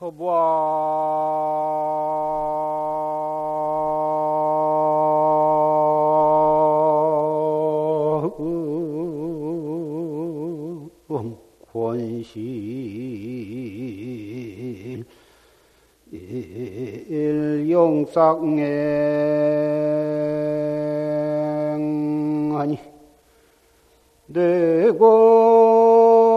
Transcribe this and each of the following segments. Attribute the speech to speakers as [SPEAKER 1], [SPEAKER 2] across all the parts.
[SPEAKER 1] 허방 권시 일용쌍행하니 되고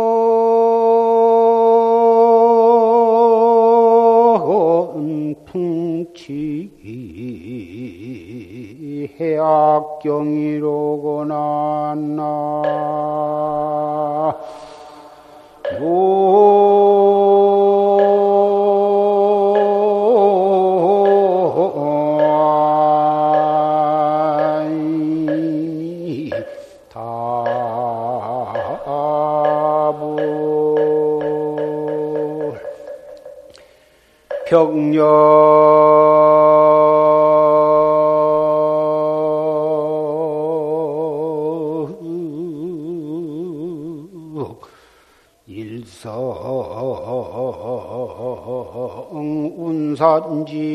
[SPEAKER 1] 경이로구나 나 병력 운산지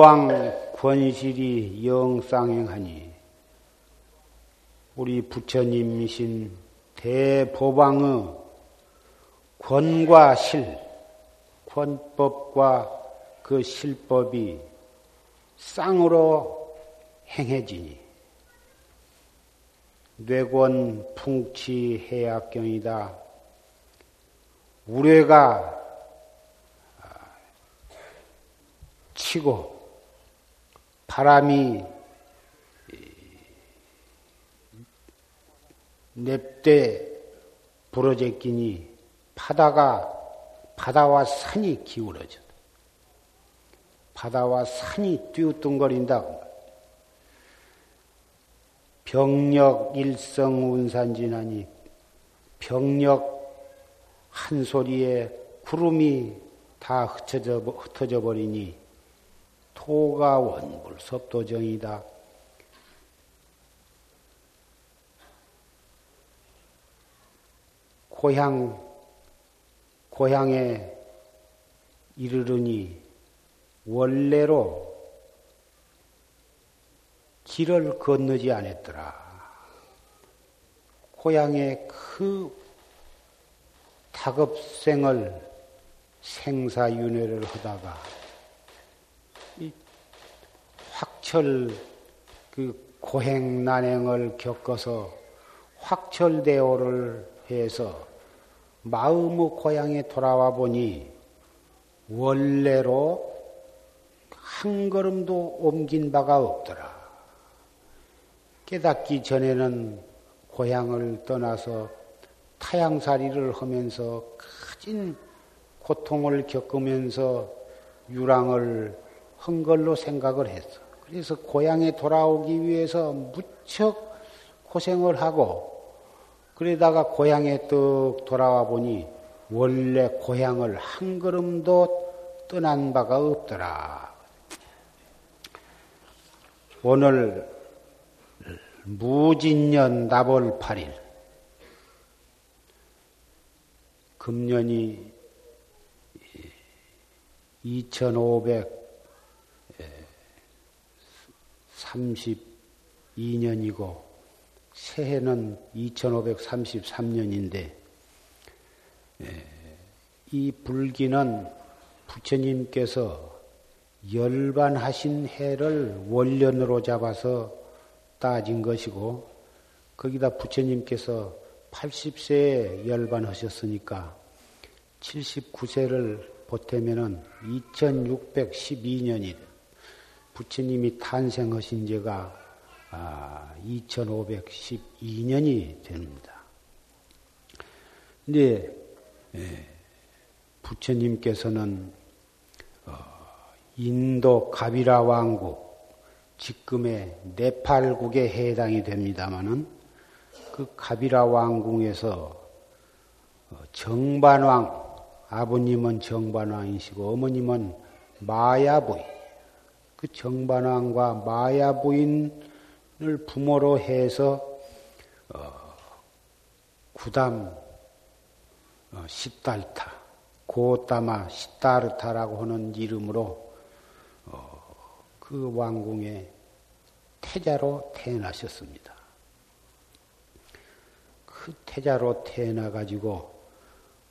[SPEAKER 1] 법왕 권실이 영쌍행하니 우리 부처님이신 대법왕의 권과 실, 권법과 그 실법이 쌍으로 행해지니 뇌권 풍치 해악경이다. 우레가 치고 바람이 냅대 부러졌기니 바다가 바다와 산이 기울어져. 바다와 산이 뛰어뚱거린다. 병력 일성 운산진하니 병력 한 소리에 구름이 다 흩어져, 흩어져 버리니 토가 원불 섭도정이다. 고향, 고향에 이르르니 원래로 길을 건너지 않았더라. 고향의 그 다급생을 생사윤회를 하다가 이 확철 그 고행 난행을 겪어서 확철대오를 해서 마음의 고향에 돌아와 보니 원래로 한 걸음도 옮긴 바가 없더라. 깨닫기 전에는 고향을 떠나서 타양살이를 하면서 가진 고통을 겪으면서 유랑을 한 걸로 생각을 했어. 그래서 고향에 돌아오기 위해서 무척 고생을 하고 그러다가 고향에 떡 돌아와 보니 원래 고향을 한 걸음도 떠난 바가 없더라. 오늘 무진년 나벌 8일 금년이 2532년이고 새해는 2533년인데 이 불기는 부처님께서 열반하신 해를 원년으로 잡아서 따진 것이고 거기다 부처님께서 80세에 열반하셨으니까 79세를 보태면은 2612년이 부처님이 탄생하신 지가 2512년이 됩니다. 근데 예, 부처님께서는 어, 인도 가비라 왕국 지금의 네팔국에 해당이 됩니다마는 그 가비라 왕궁에서 어, 정반왕 아버님은 정반왕이시고 어머님은 마야부인 그 정반왕과 마야 부인을 부모로 해서 어, 구담 어, 시달타 고따마 시타르타라고 하는 이름으로 어, 그 왕궁의 태자로 태어나셨습니다. 그 태자로 태어나 가지고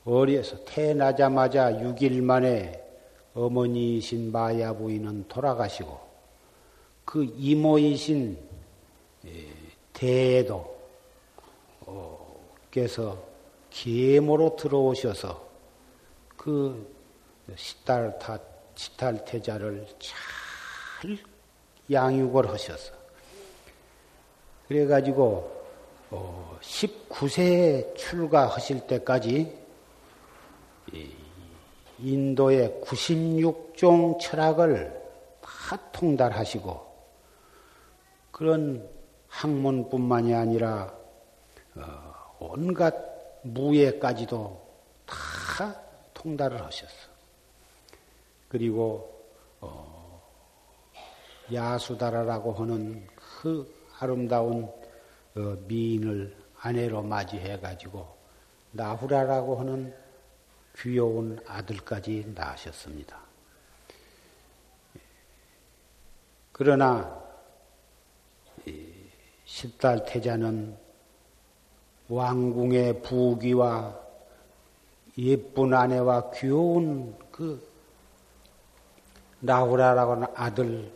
[SPEAKER 1] 어려서 태어나자마자 6일 만에 어머니이신 마야 부인은 돌아가시고 그 이모이신 대도 께서 계모로 들어오셔서 그 시달타 시탈 태자를 잘 양육을 하셔서 그래가지고 19세에 출가하실 때까지 인도의 96종 철학을 다 통달하시고 그런 학문뿐만이 아니라 어, 온갖 무예까지도 다 통달을 하셨어. 그리고 어, 야수다라라고 하는 그 아름다운 어, 미인을 아내로 맞이해 가지고 나후라라고 하는 귀여운 아들까지 낳으셨습니다. 그러나 십달 태자는 왕궁의 부귀와 예쁜 아내와 귀여운 그 나후라라고 하는 아들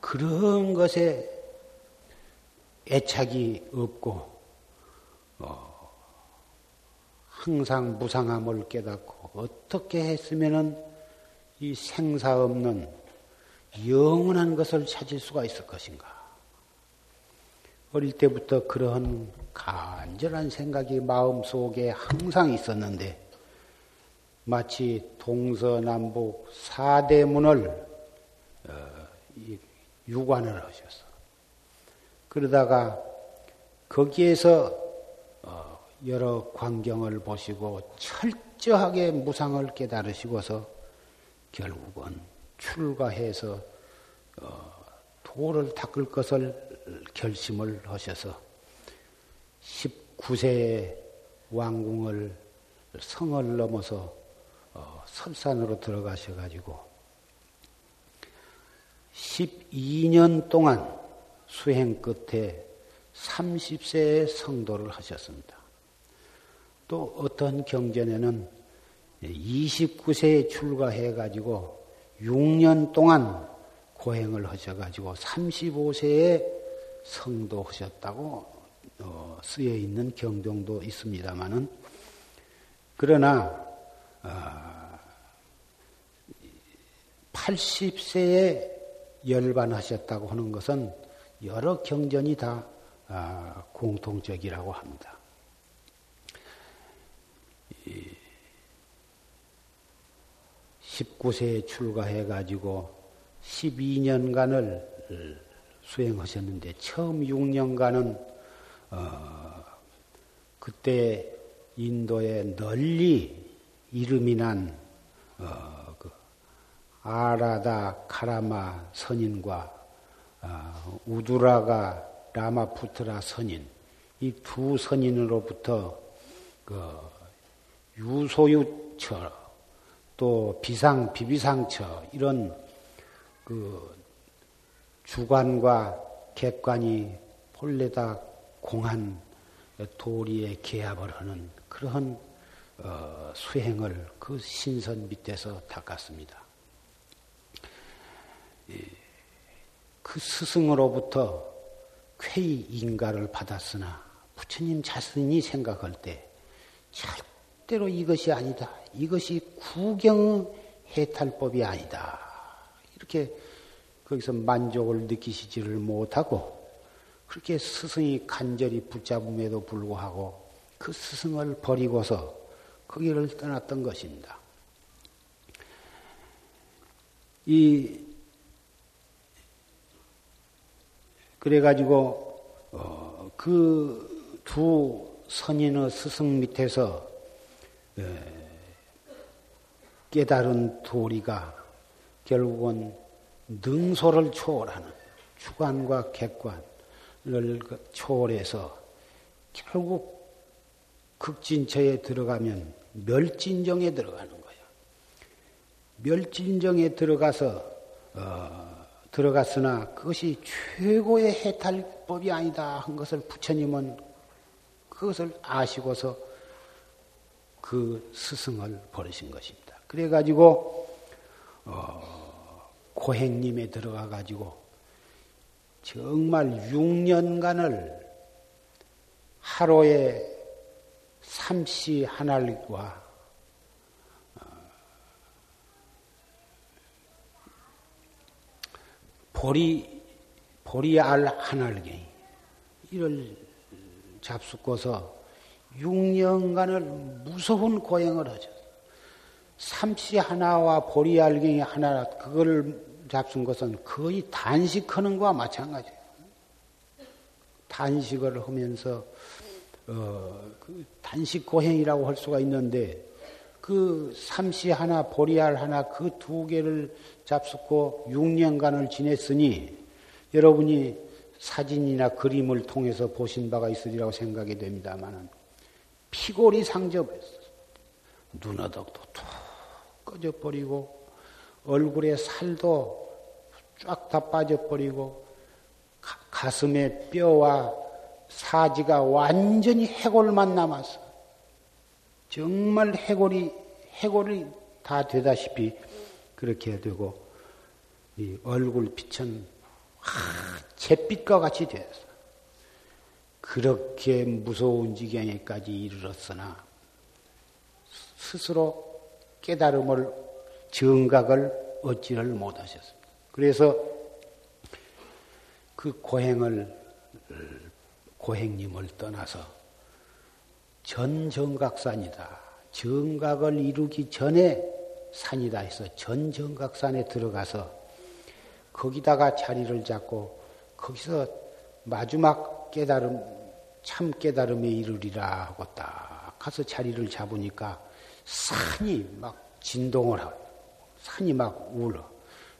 [SPEAKER 1] 그런 것에 애착이 없고 어, 항상 무상함을 깨닫고 어떻게 했으면이 생사 없는 영원한 것을 찾을 수가 있을 것인가? 어릴 때부터 그러한 간절한 생각이 마음 속에 항상 있었는데 마치 동서남북 사대문을 어, 유관을 하셔서 그러다가 거기에서 여러 광경을 보시고 철저하게 무상을 깨달으시고서 결국은 출가해서 어, 도를 닦을 것을 결심을 하셔서 19세에 왕궁을 성을 넘어서 어, 설산으로 들어가셔가지고 12년 동안 수행 끝에 30세에 성도를 하셨습니다. 또 어떤 경전에는 29세에 출가해 가지고 6년 동안 고행을 하셔 가지고 35세에 성도하셨다고 어, 쓰여 있는 경종도 있습니다만은 그러나 80세에 어, 열반하셨다고 하는 것은 여러 경전이 다 아, 공통적이라고 합니다. 19세에 출가해 가지고 12년간을 수행하셨는데 처음 6년간은 어, 그때 인도에 널리 이름이 난 어, 그 아라다 카라마 선인과 어, 우두라가 라마푸트라 선인 이 두 선인으로부터 그 유소유처 또 비상 비비상처 이런 그 주관과 객관이 본래다 공한 도리에 개합을 하는 그러한 어, 수행을 그 신선 밑에서 닦았습니다. 그 스승으로부터 쾌히 인가를 받았으나 부처님 자신이 생각할 때 절대로 이것이 아니다. 이것이 구경 해탈법이 아니다. 이렇게 거기서 만족을 느끼시지를 못하고 그렇게 스승이 간절히 붙잡음에도 불구하고 그 스승을 버리고서 거기를 떠났던 것입니다. 이 그래가지고 어, 그두 선인의 스승 밑에서 깨달은 도리가 결국은 능소를 초월하는 주관과 객관을 그 초월해서 결국 극진처에 들어가면 멸진정에 들어가는 거야. 멸진정에 들어가서 어, 들어갔으나 그것이 최고의 해탈법이 아니다 한 것을 부처님은 그것을 아시고서 그 스승을 버리신 것입니다. 그래가지고 어, 고행님에 들어가 가지고 정말 6년간을 하루에 삼시 하나와 어, 보리 보리알 하나경이 이를 잡숫고서 6년간을 무서운 고행을 하죠. 삼시 하나와 보리 알갱이 하나 그걸 잡순 것은 거의 단식하는 것과 마찬가지예요. 단식을 하면서 어, 그 단식 고행이라고 할 수가 있는데 그 삼시 하나 보리알 하나 그 두 개를 잡숫고 6년간을 지냈으니 여러분이 사진이나 그림을 통해서 보신 바가 있으리라고 생각이 됩니다만은 피골이 상접했어. 눈어덕도 툭 꺼져버리고 얼굴에 살도 쫙 다 빠져버리고 가, 슴에 뼈와 사지가 완전히 해골만 남았어. 정말 해골이 해골이 다 되다시피 그렇게 되고 이 얼굴 빛은 잿빛과 같이 되었어. 그렇게 무서운 지경에까지 이르렀으나 스스로 깨달음을 정각을 얻지를 못하셨습니다. 그래서 그 고행을 고행님을 떠나서 전정각산이다. 정각을 이루기 전에 산이다 해서 전정각산에 들어가서 거기다가 자리를 잡고 거기서 마지막 깨달음, 참 깨달음에 이르리라 하고 딱 가서 자리를 잡으니까 산이 막 진동을 하고, 산이 막 울어.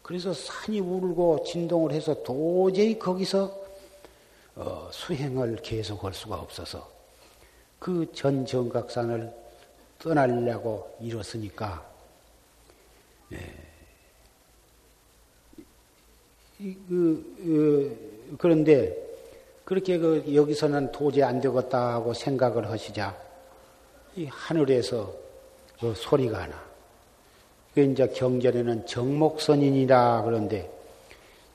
[SPEAKER 1] 그래서 산이 울고 진동을 해서 도저히 거기서 어, 수행을 계속할 수가 없어서 그 전 정각산을 떠나려고 이뤘으니까 예. 그, 어, 그런데 그렇게 그 여기서는 도저히 안 되겠다 고 생각을 하시자 이 하늘에서 그 소리가 나. 그 이제 경전에는 정목선인이라 그런데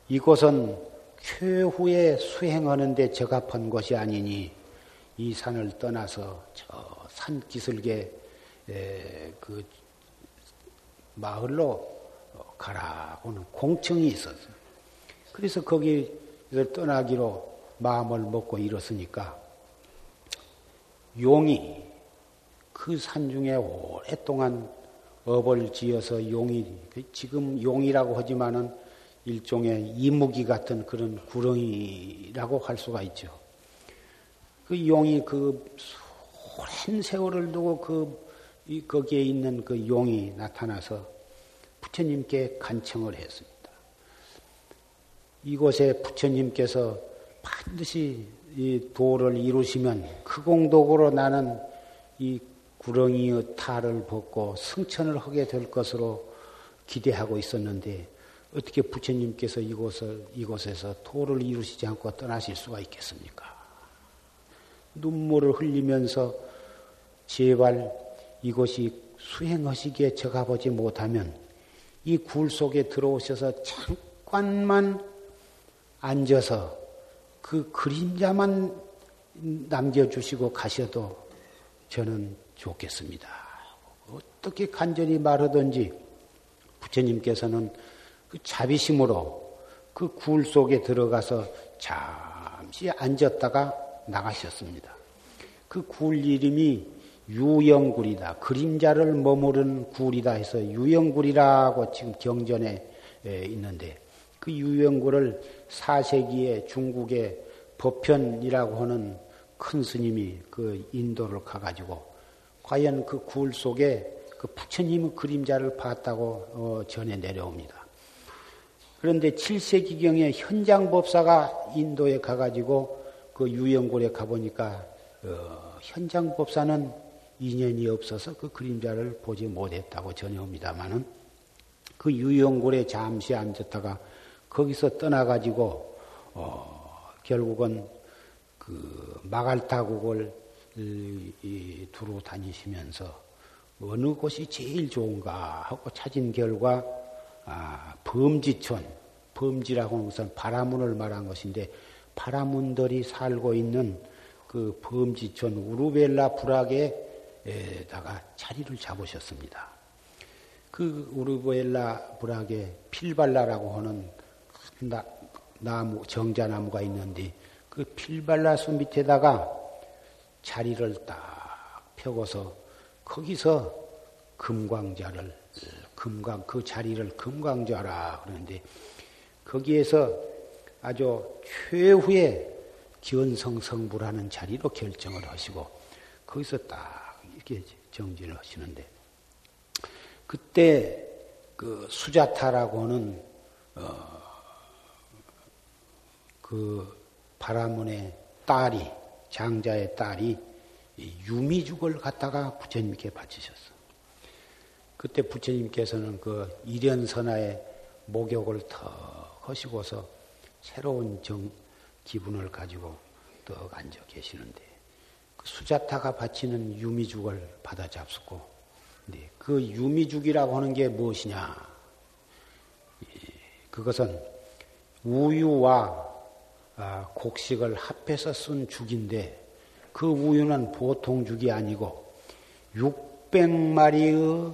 [SPEAKER 1] 이곳은 최후에 수행하는데 적합한 곳이 아니니 이 산을 떠나서 저 산 기슭에 그 마을로 가라고는 공청이 있었어. 그래서 거기를 떠나기로 마음을 먹고 일었으니까 용이 그 산 중에 오랫동안 업을 지어서 용이 그 지금 용이라고 하지만은 일종의 이무기 같은 그런 구렁이라고 할 수가 있죠. 그 용이 그 오랜 세월을 두고 그 거기에 있는 그 용이 나타나서 부처님께 간청을 했습니다. 이곳에 부처님께서 반드시 이 도를 이루시면 그 공덕으로 나는 이 구렁이의 탈을 벗고 승천을 하게 될 것으로 기대하고 있었는데 어떻게 부처님께서 이곳을 이곳에서 도를 이루시지 않고 떠나실 수가 있겠습니까? 눈물을 흘리면서 제발 이곳이 수행하시기에 적합하지 못하면 이 굴 속에 들어오셔서 잠깐만 앉아서 그 그림자만 남겨주시고 가셔도 저는 좋겠습니다. 어떻게 간절히 말하든지 부처님께서는 그 자비심으로 그 굴 속에 들어가서 잠시 앉았다가 나가셨습니다. 그 굴 이름이 유영굴이다. 그림자를 머무른 굴이다 해서 유영굴이라고 지금 경전에 있는데 그 유영굴을 4세기에 중국의 법편이라고 하는 큰 스님이 그 인도를 가가지고 과연 그 굴 속에 그 부처님의 그림자를 봤다고 어 전해 내려옵니다. 그런데 7세기경에 현장법사가 인도에 가가지고 그 유영굴에 가보니까 어 현장법사는 인연이 없어서 그 그림자를 보지 못했다고 전해옵니다마는 그 유영굴에 잠시 앉았다가 거기서 떠나가지고 어 결국은 그 마갈타국을 두루 다니시면서 어느 곳이 제일 좋은가 하고 찾은 결과 아, 범지촌, 범지라고 하는 것은 바라문을 말한 것인데 바라문들이 살고 있는 그 범지촌 우르벨라 불락에다가 자리를 잡으셨습니다. 그 우르벨라 불락에 필발라라고 하는 나, 나무 정자나무가 있는데 그 필발라수 밑에다가 자리를 딱 펴고서 거기서 금광자를 금광 그 자리를 금광자라 그러는데 거기에서 아주 최후의 견성성부라는 자리로 결정을 하시고 거기서 딱 이렇게 정진을 하시는데 그때 그 수자타라고 하는 어, 그 바라문의 딸이 장자의 딸이 유미죽을 갖다가 부처님께 바치셨어. 그때 부처님께서는 그 일연선하의 목욕을 턱 하시고서 새로운 정 기분을 가지고 떡 앉아 계시는데 그 수자타가 바치는 유미죽을 받아 잡수고 네, 그 유미죽이라고 하는 게 무엇이냐? 그것은 우유와 아, 곡식을 합해서 쓴 죽인데 그 우유는 보통 죽이 아니고 600마리의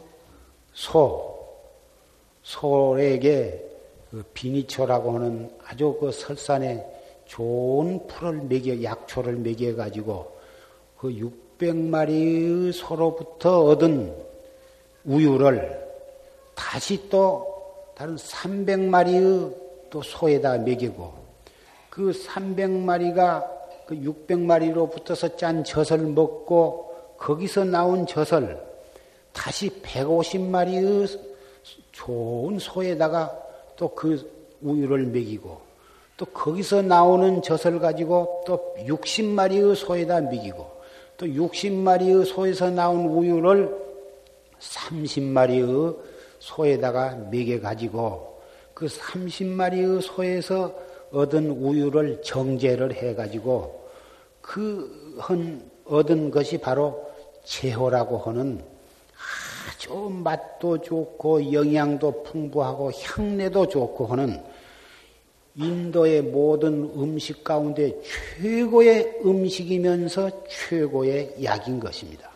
[SPEAKER 1] 소, 소에게 그 비니초라고 하는 아주 그 설산에 좋은 풀을 먹여, 약초를 먹여가지고 그 600마리의 소로부터 얻은 우유를 다시 또 다른 300마리의 또 소에다 먹이고 그 300마리가 그 600마리로 붙어서 짠 젖을 먹고 거기서 나온 젖을 다시 150마리의 좋은 소에다가 또 그 우유를 먹이고 또 거기서 나오는 젖을 가지고 또 60마리의 소에다 먹이고 또 60마리의 소에서 나온 우유를 30마리의 소에다가 먹여 가지고 그 30마리의 소에서 얻은 우유를 정제를 해가지고 그 얻은 것이 바로 제호라고 하는 아주 맛도 좋고 영양도 풍부하고 향내도 좋고 하는 인도의 모든 음식 가운데 최고의 음식이면서 최고의 약인 것입니다.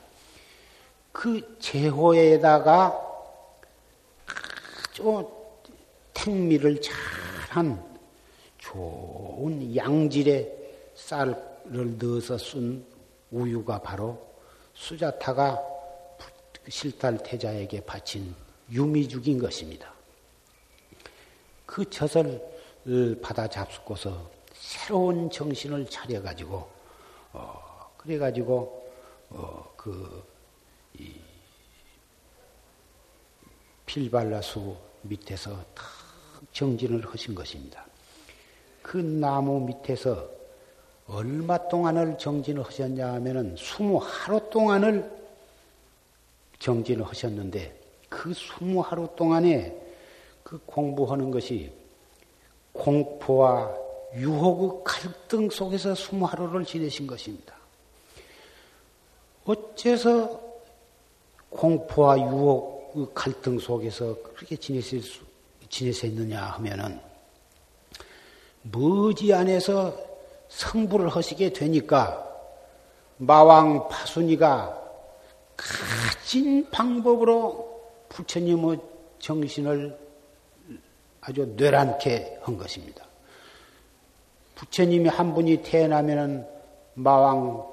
[SPEAKER 1] 그 제호에다가 아주 택미를 잘한 좋은 양질의 쌀을 넣어서 쓴 우유가 바로 수자타가 실탈 태자에게 바친 유미죽인 것입니다. 그 젖을 받아 잡수고서 새로운 정신을 차려가지고 어, 그래가지고 어, 그 필발라수 밑에서 탁 정진을 하신 것입니다. 그 나무 밑에서 얼마 동안을 정진을 하셨냐 하면은 스무 하루 동안을 정진을 하셨는데 그 스무 하루 동안에 그 공부하는 것이 공포와 유혹의 갈등 속에서 스무 하루를 지내신 것입니다. 어째서 공포와 유혹의 갈등 속에서 그렇게 지내실 수, 지내셨느냐 하면은 머지 안에서 성불을 하시게 되니까 마왕 파순이가 가진 방법으로 부처님의 정신을 아주 뇌란케 한 것입니다. 부처님이 한 분이 태어나면은 마왕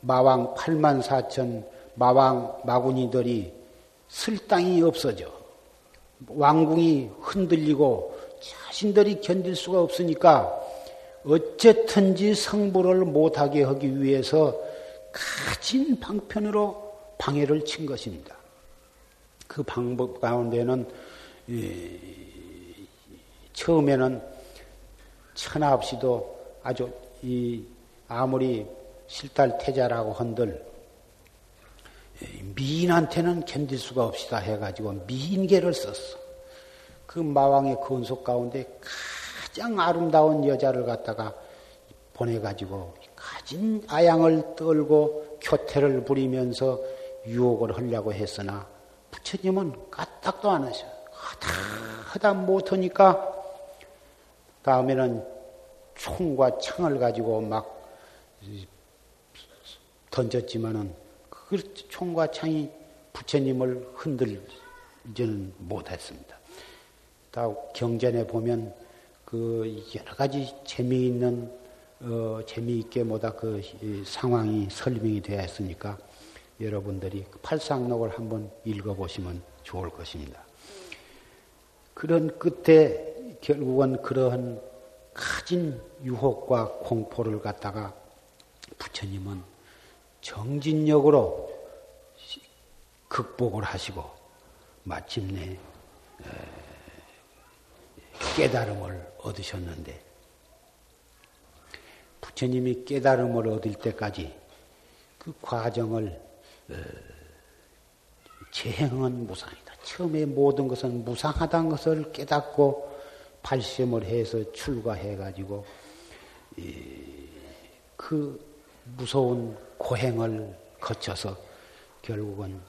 [SPEAKER 1] 마왕 8만 4천 마왕 마군이들이 쓸 땅이 없어져. 왕궁이 흔들리고 자신들이 견딜 수가 없으니까 어쨌든지 성불을 못하게 하기 위해서 가진 방편으로 방해를 친 것입니다. 그 방법 가운데는 처음에는 천하 없이도 아주 이 아무리 실달태자라고 한들 미인한테는 견딜 수가 없이다 해가지고 미인계를 썼어. 그 마왕의 건속 가운데 가장 아름다운 여자를 갖다가 보내가지고 가진 아양을 떨고 교태를 부리면서 유혹을 하려고 했으나 부처님은 까딱도 안 하셔. 하다 하다 못하니까 다음에는 총과 창을 가지고 막 던졌지만은 그 총과 창이 부처님을 흔들지는 못했습니다. 다 경전에 보면 그 여러 가지 재미있는 어, 재미있게 뭐다 그 상황이 설명이 되어 있으니까 여러분들이 그 팔상록을 한번 읽어보시면 좋을 것입니다. 그런 끝에 결국은 그러한 가진 유혹과 공포를 갖다가 부처님은 정진력으로 극복을 하시고 마침내 깨달음을 얻으셨는데 부처님이 깨달음을 얻을 때까지 그 과정을 재행은 무상이다. 처음에 모든 것은 무상하다는 것을 깨닫고 발심을 해서 출가해가지고 그 무서운 고행을 거쳐서 결국은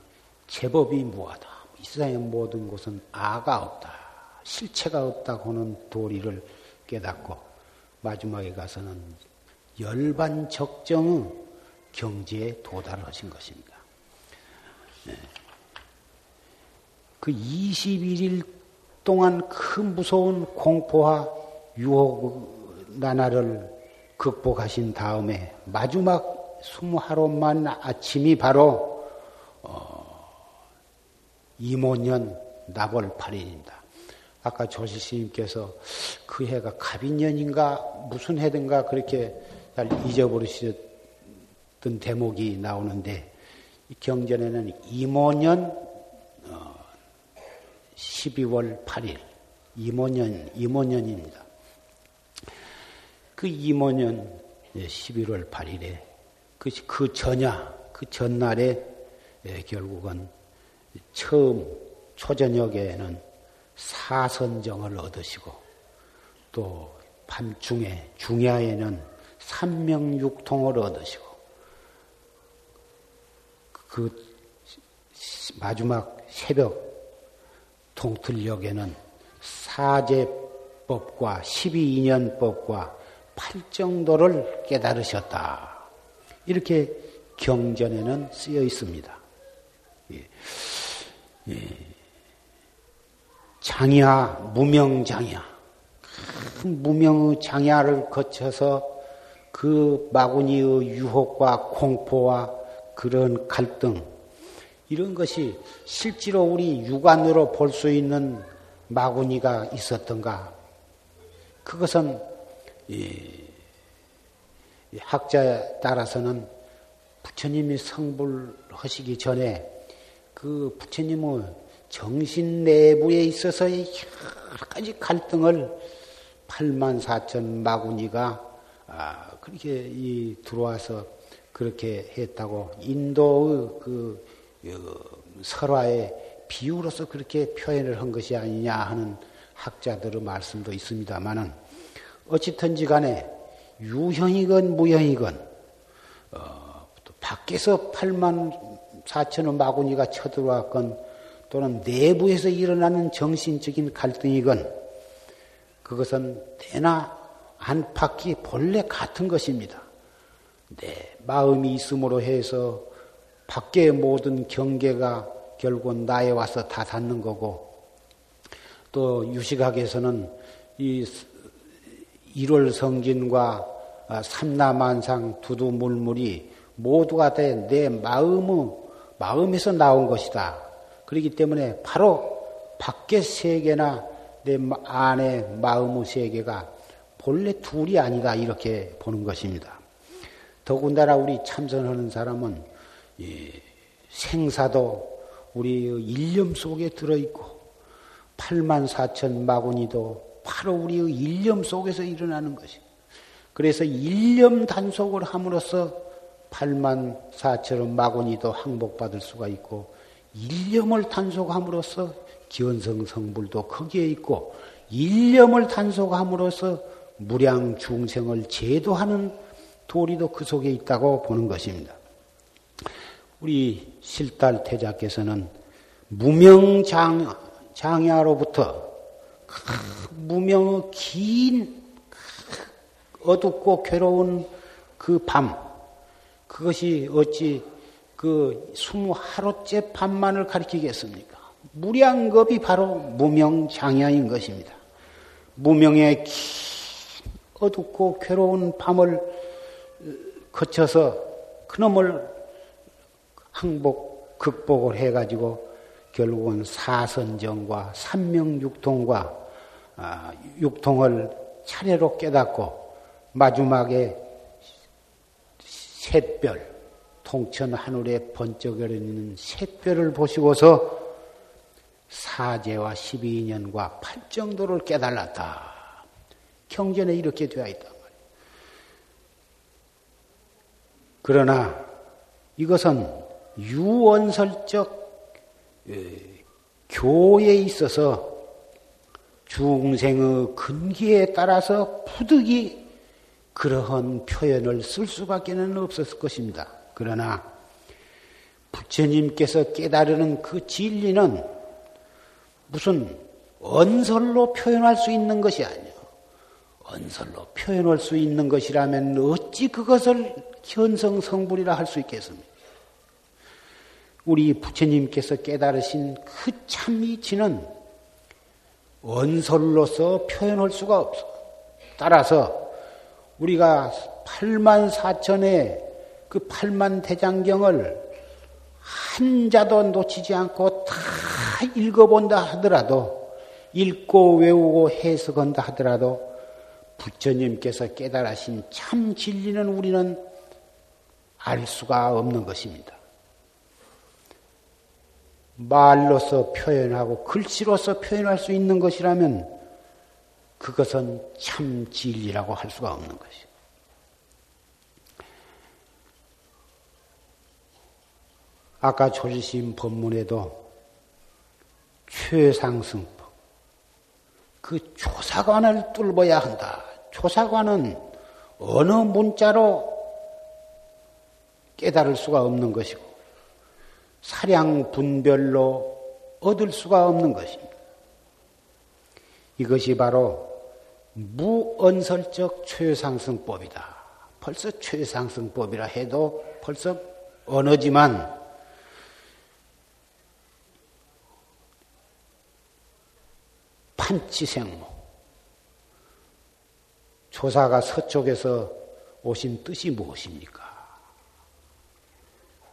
[SPEAKER 1] 제법이 무하다. 이 세상의 모든 것은 아가 없다. 실체가 없다고는 도리를 깨닫고 마지막에 가서는 열반 적정의 경지에 도달하신 것입니다. 네. 그 21일 동안 그 무서운 공포와 유혹 나날을 극복하신 다음에 마지막 스무하루만 아침이 바로 어, 이모년 나벌 8일입니다. 아까 조시 스님께서 그 해가 갑인년인가 무슨 해든가 그렇게 잘 잊어버리셨던 대목이 나오는데 경전에는 이모년 12월 8일 이모년 이모년입니다. 그 이모년 11월 8일에 그, 그 전야 그 전날에 예, 결국은 처음 초저녁에는 사선정을 얻으시고 또 밤중에 중야에는 삼명육통을 얻으시고 그 마지막 새벽 동틀역에는 사제법과 12인연법과 팔정도를 깨달으셨다. 이렇게 경전에는 쓰여 있습니다. 예. 예. 장야, 무명장야. 무명의 장야를 거쳐서 그 마구니의 유혹과 공포와 그런 갈등, 이런 것이 실제로 우리 육안으로 볼 수 있는 마구니가 있었던가? 그것은 학자에 따라서는 부처님이 성불하시기 전에 그 부처님의 정신 내부에 있어서 여러 가지 갈등을 8만 4천 마구니가 아, 그렇게 들어와서 그렇게 했다고 인도의 그 설화의 비유로서 그렇게 표현을 한 것이 아니냐 하는 학자들의 말씀도 있습니다만은 어찌든지 간에 유형이건 무형이건 어, 또 밖에서 8만 4천의 마구니가 쳐들어왔건 또는 내부에서 일어나는 정신적인 갈등이건 그것은 대나 안팎이 본래 같은 것입니다. 내 마음이 있음으로 해서 밖의 모든 경계가 결국 나에 와서 다 닿는 거고 또 유식학에서는 이 일월 성진과 삼라만상 두두물물이 모두가 다내 마음의 마음에서 나온 것이다. 그렇기 때문에 바로 밖의 세계나 내 안의 마음의 세계가 본래 둘이 아니다 이렇게 보는 것입니다. 더군다나 우리 참선하는 사람은 생사도 우리 일념 속에 들어있고 8만 4천 마구니도 바로 우리의 일념 속에서 일어나는 것이. 그래서 일념 단속을 함으로써 8만 4천 마구니도 항복받을 수가 있고 일념을 단속함으로써 기원성 성불도 거기에 있고 일념을 단속함으로써 무량 중생을 제도하는 도리도 그 속에 있다고 보는 것입니다. 우리 실달 태자께서는 무명장 장야로부터 무명의 긴 어둡고 괴로운 그 밤, 그것이 어찌 그 스무 하루째 밤만을 가리키겠습니까? 무량겁이 바로 무명장야인 것입니다. 무명의 긴 어둡고 괴로운 밤을 거쳐서 그놈을 항복, 극복을 해가지고 결국은 사선정과 삼명육통과 아, 육통을 차례로 깨닫고 마지막에 샛별, 통천 하늘에 번쩍거리는 샛별을 보시고서 사제와 12년과 팔정도를 깨달았다. 경전에 이렇게 되어 있단 말이에요. 그러나 이것은 유언설적 교에 있어서 중생의 근기에 따라서 부득이 그러한 표현을 쓸 수밖에 는 없었을 것입니다. 그러나 부처님께서 깨달으는 그 진리는 무슨 언설로 표현할 수 있는 것이 아니요. 언설로 표현할 수 있는 것이라면 어찌 그것을 현성 성불이라 할 수 있겠습니까? 우리 부처님께서 깨달으신 그 참이치는 언설로서 표현할 수가 없어. 따라서 우리가 8만 4천의 그 8만 대장경을 한 자도 놓치지 않고 다 읽어본다 하더라도 읽고 외우고 해석한다 하더라도 부처님께서 깨달으신 참 진리는 우리는 알 수가 없는 것입니다. 말로서 표현하고 글씨로서 표현할 수 있는 것이라면 그것은 참 진리라고 할 수가 없는 것이요. 아까 조지심 법문에도 최상승법, 그 조사관을 뚫어야 한다. 조사관은 어느 문자로 깨달을 수가 없는 것이고, 사량 분별로 얻을 수가 없는 것입니다. 이것이 바로 무언설적 최상승법이다. 벌써 최상승법이라 해도 벌써 언어지만 판치생모 조사가 서쪽에서 오신 뜻이 무엇입니까?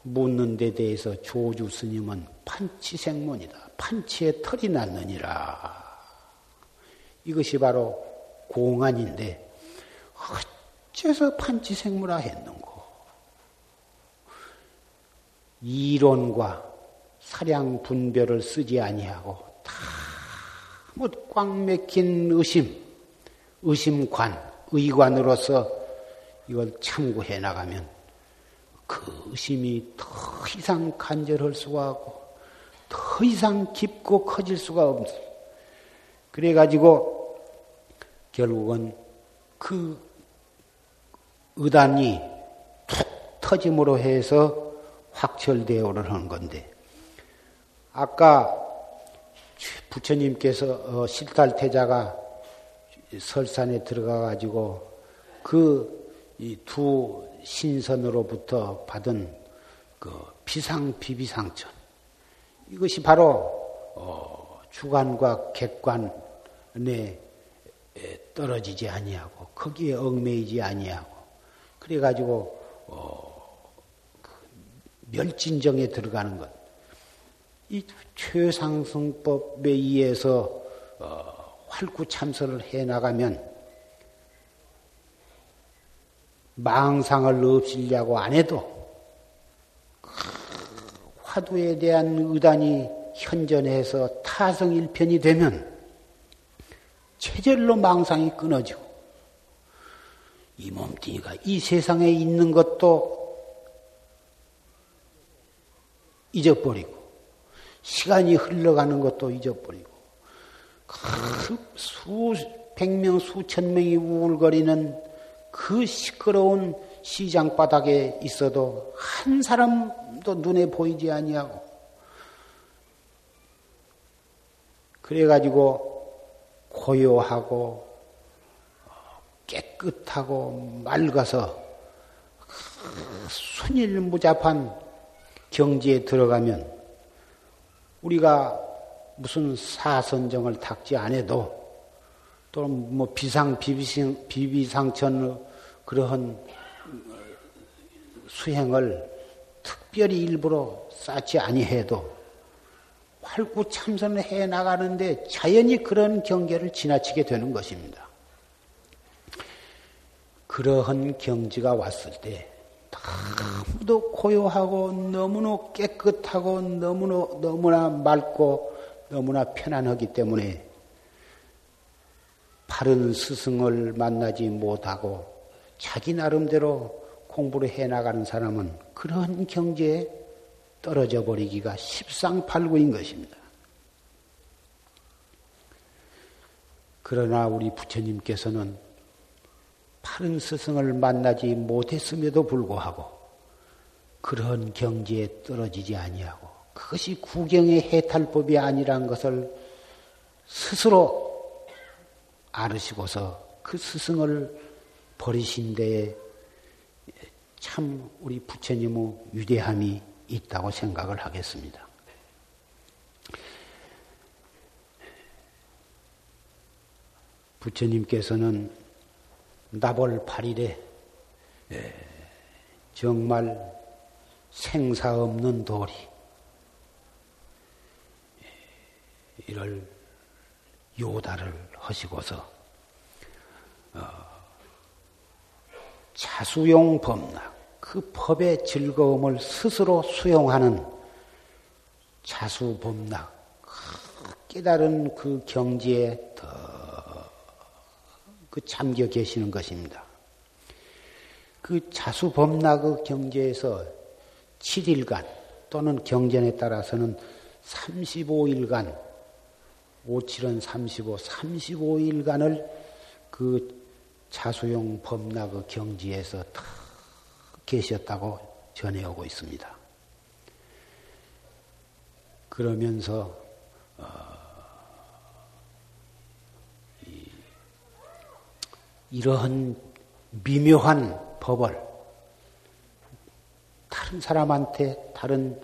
[SPEAKER 1] 묻는 데 대해서 조주 스님은 판치생문이다. 판치에 털이 났느니라. 이것이 바로 공안인데 어째서 판치생무라 했는고? 이론과 사량 분별을 쓰지 아니하고 다뭐 꽉 맥힌 의심, 의심관, 의관으로서 이걸 참고해 나가면 그 의심이 더 이상 간절할 수가 없고 더 이상 깊고 커질 수가 없어. 그래가지고 결국은 그 의단이 툭 터짐으로 해서 확철대오를 하는 건데 아까 부처님께서 어, 실탈 태자가 설산에 들어가 가지고 그 두 신선으로부터 받은 그 비상 비비상천 이것이 바로 어, 주관과 객관에 떨어지지 아니하고 거기에 얽매이지 아니하고 그래 가지고 어, 멸진정에 들어가는 것. 이 최상승법에 의해서 어, 활구참선을 해 나가면 망상을 없애려고 안 해도 화두에 대한 의단이 현전해서 타성 일편이 되면 체절로 망상이 끊어지고 이 몸뚱이가 이 세상에 있는 것도 잊어버리고 시간이 흘러가는 것도 잊어버리고 그 수백 명 수천 명이 우울거리는 그 시끄러운 시장 바닥에 있어도 한 사람도 눈에 보이지 아니하고 그래가지고 고요하고 깨끗하고 맑아서 순일무잡한 경지에 들어가면 우리가 무슨 사선정을 닦지 않아도 또뭐 비상 비비상 비비상천 그러한 수행을 특별히 일부러 쌓지 아니해도 활구 참선을 해 나가는데 자연히 그런 경계를 지나치게 되는 것입니다. 그러한 경지가 왔을 때 너무도 고요하고 너무나 깨끗하고 너무나 너무나 맑고 너무나 편안하기 때문에 바른 스승을 만나지 못하고 자기 나름대로 공부를 해 나가는 사람은 그런 경지에 떨어져 버리기가 십상팔구인 것입니다. 그러나 우리 부처님께서는 바른 스승을 만나지 못했음에도 불구하고 그런 경지에 떨어지지 아니하고 그것이 구경의 해탈법이 아니란 것을 스스로 알으시고서 그 스승을 버리신 데에 참 우리 부처님의 위대함이 있다고 생각을 하겠습니다. 부처님께서는 나벌 8일에 예, 정말 생사 없는 도리 예, 이를 요다를 하시고서 어, 자수용 법락 그 법의 즐거움을 스스로 수용하는 자수 법락 깨달은 그 경지에 더 그 잠겨 계시는 것입니다. 그 자수법락의 경지에서 7일간 또는 경전에 따라서는 35일간 5칠은 35, 35일간을 그 자수용 법락의 경지에서 다 계셨다고 전해오고 있습니다. 그러면서 어, 이러한 미묘한 법을 다른 사람한테 다른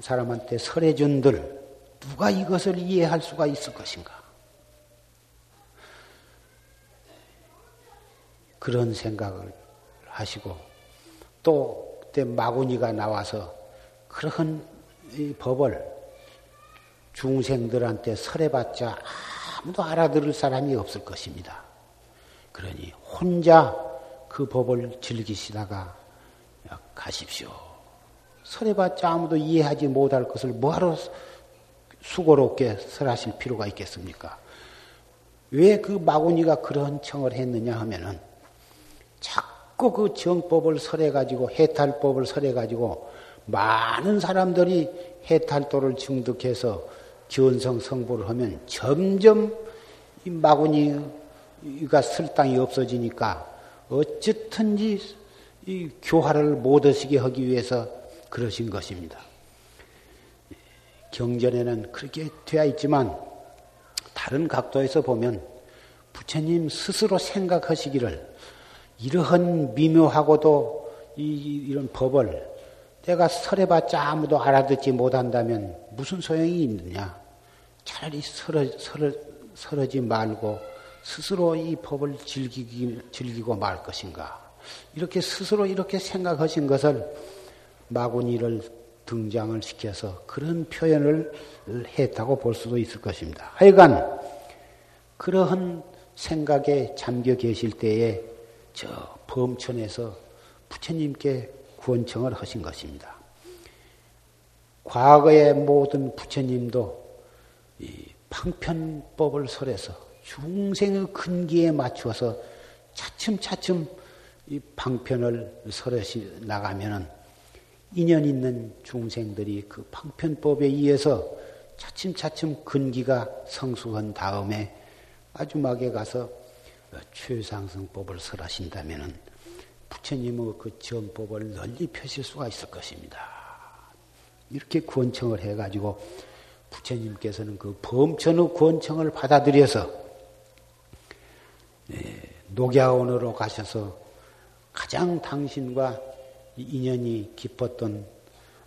[SPEAKER 1] 사람한테 설해준들 누가 이것을 이해할 수가 있을 것인가? 그런 생각을 하시고 또 그때 마구니가 나와서 그런 법을 중생들한테 설해봤자 아무도 알아들을 사람이 없을 것입니다. 그러니 혼자 그 법을 즐기시다가 가십시오. 설해봤자 아무도 이해하지 못할 것을 뭐하러 수고롭게 설하실 필요가 있겠습니까? 왜 그 마구니가 그런 청을 했느냐 하면은 자꾸 그 정법을 설해가지고 해탈법을 설해가지고 많은 사람들이 해탈도를 증득해서 견성 성불을 하면 점점 이 마구니 가 설당이 없어지니까 어쨌든지 이 교화를 못 하시게 하기 위해서 그러신 것입니다. 경전에는 그렇게 되어 있지만 다른 각도에서 보면 부처님 스스로 생각하시기를 이러한 미묘하고도 이, 이런 법을 내가 설해봤자 아무도 알아듣지 못한다면 무슨 소용이 있느냐? 차라리 설어, 설어, 설하지 말고 스스로 이 법을 즐기기, 즐기고 말 것인가? 이렇게 스스로 이렇게 생각하신 것을 마구니를 등장을 시켜서 그런 표현을 했다고 볼 수도 있을 것입니다. 하여간 그러한 생각에 잠겨 계실 때에 저 범천에서 부처님께 구원청을 하신 것입니다. 과거의 모든 부처님도 이 방편법을 설해서 중생의 근기에 맞추어서 차츰차츰 이 방편을 설해시 나가면은 인연 있는 중생들이 그 방편법에 의해서 차츰차츰 근기가 성숙한 다음에 마지막에 가서 최상승법을 설하신다면은 부처님의 그 전법을 널리 펴실 수가 있을 것입니다. 이렇게 구원청을 해가지고 부처님께서는 그 범천의 구원청을 받아들여서 네, 녹야원으로 가셔서 가장 당신과 인연이 깊었던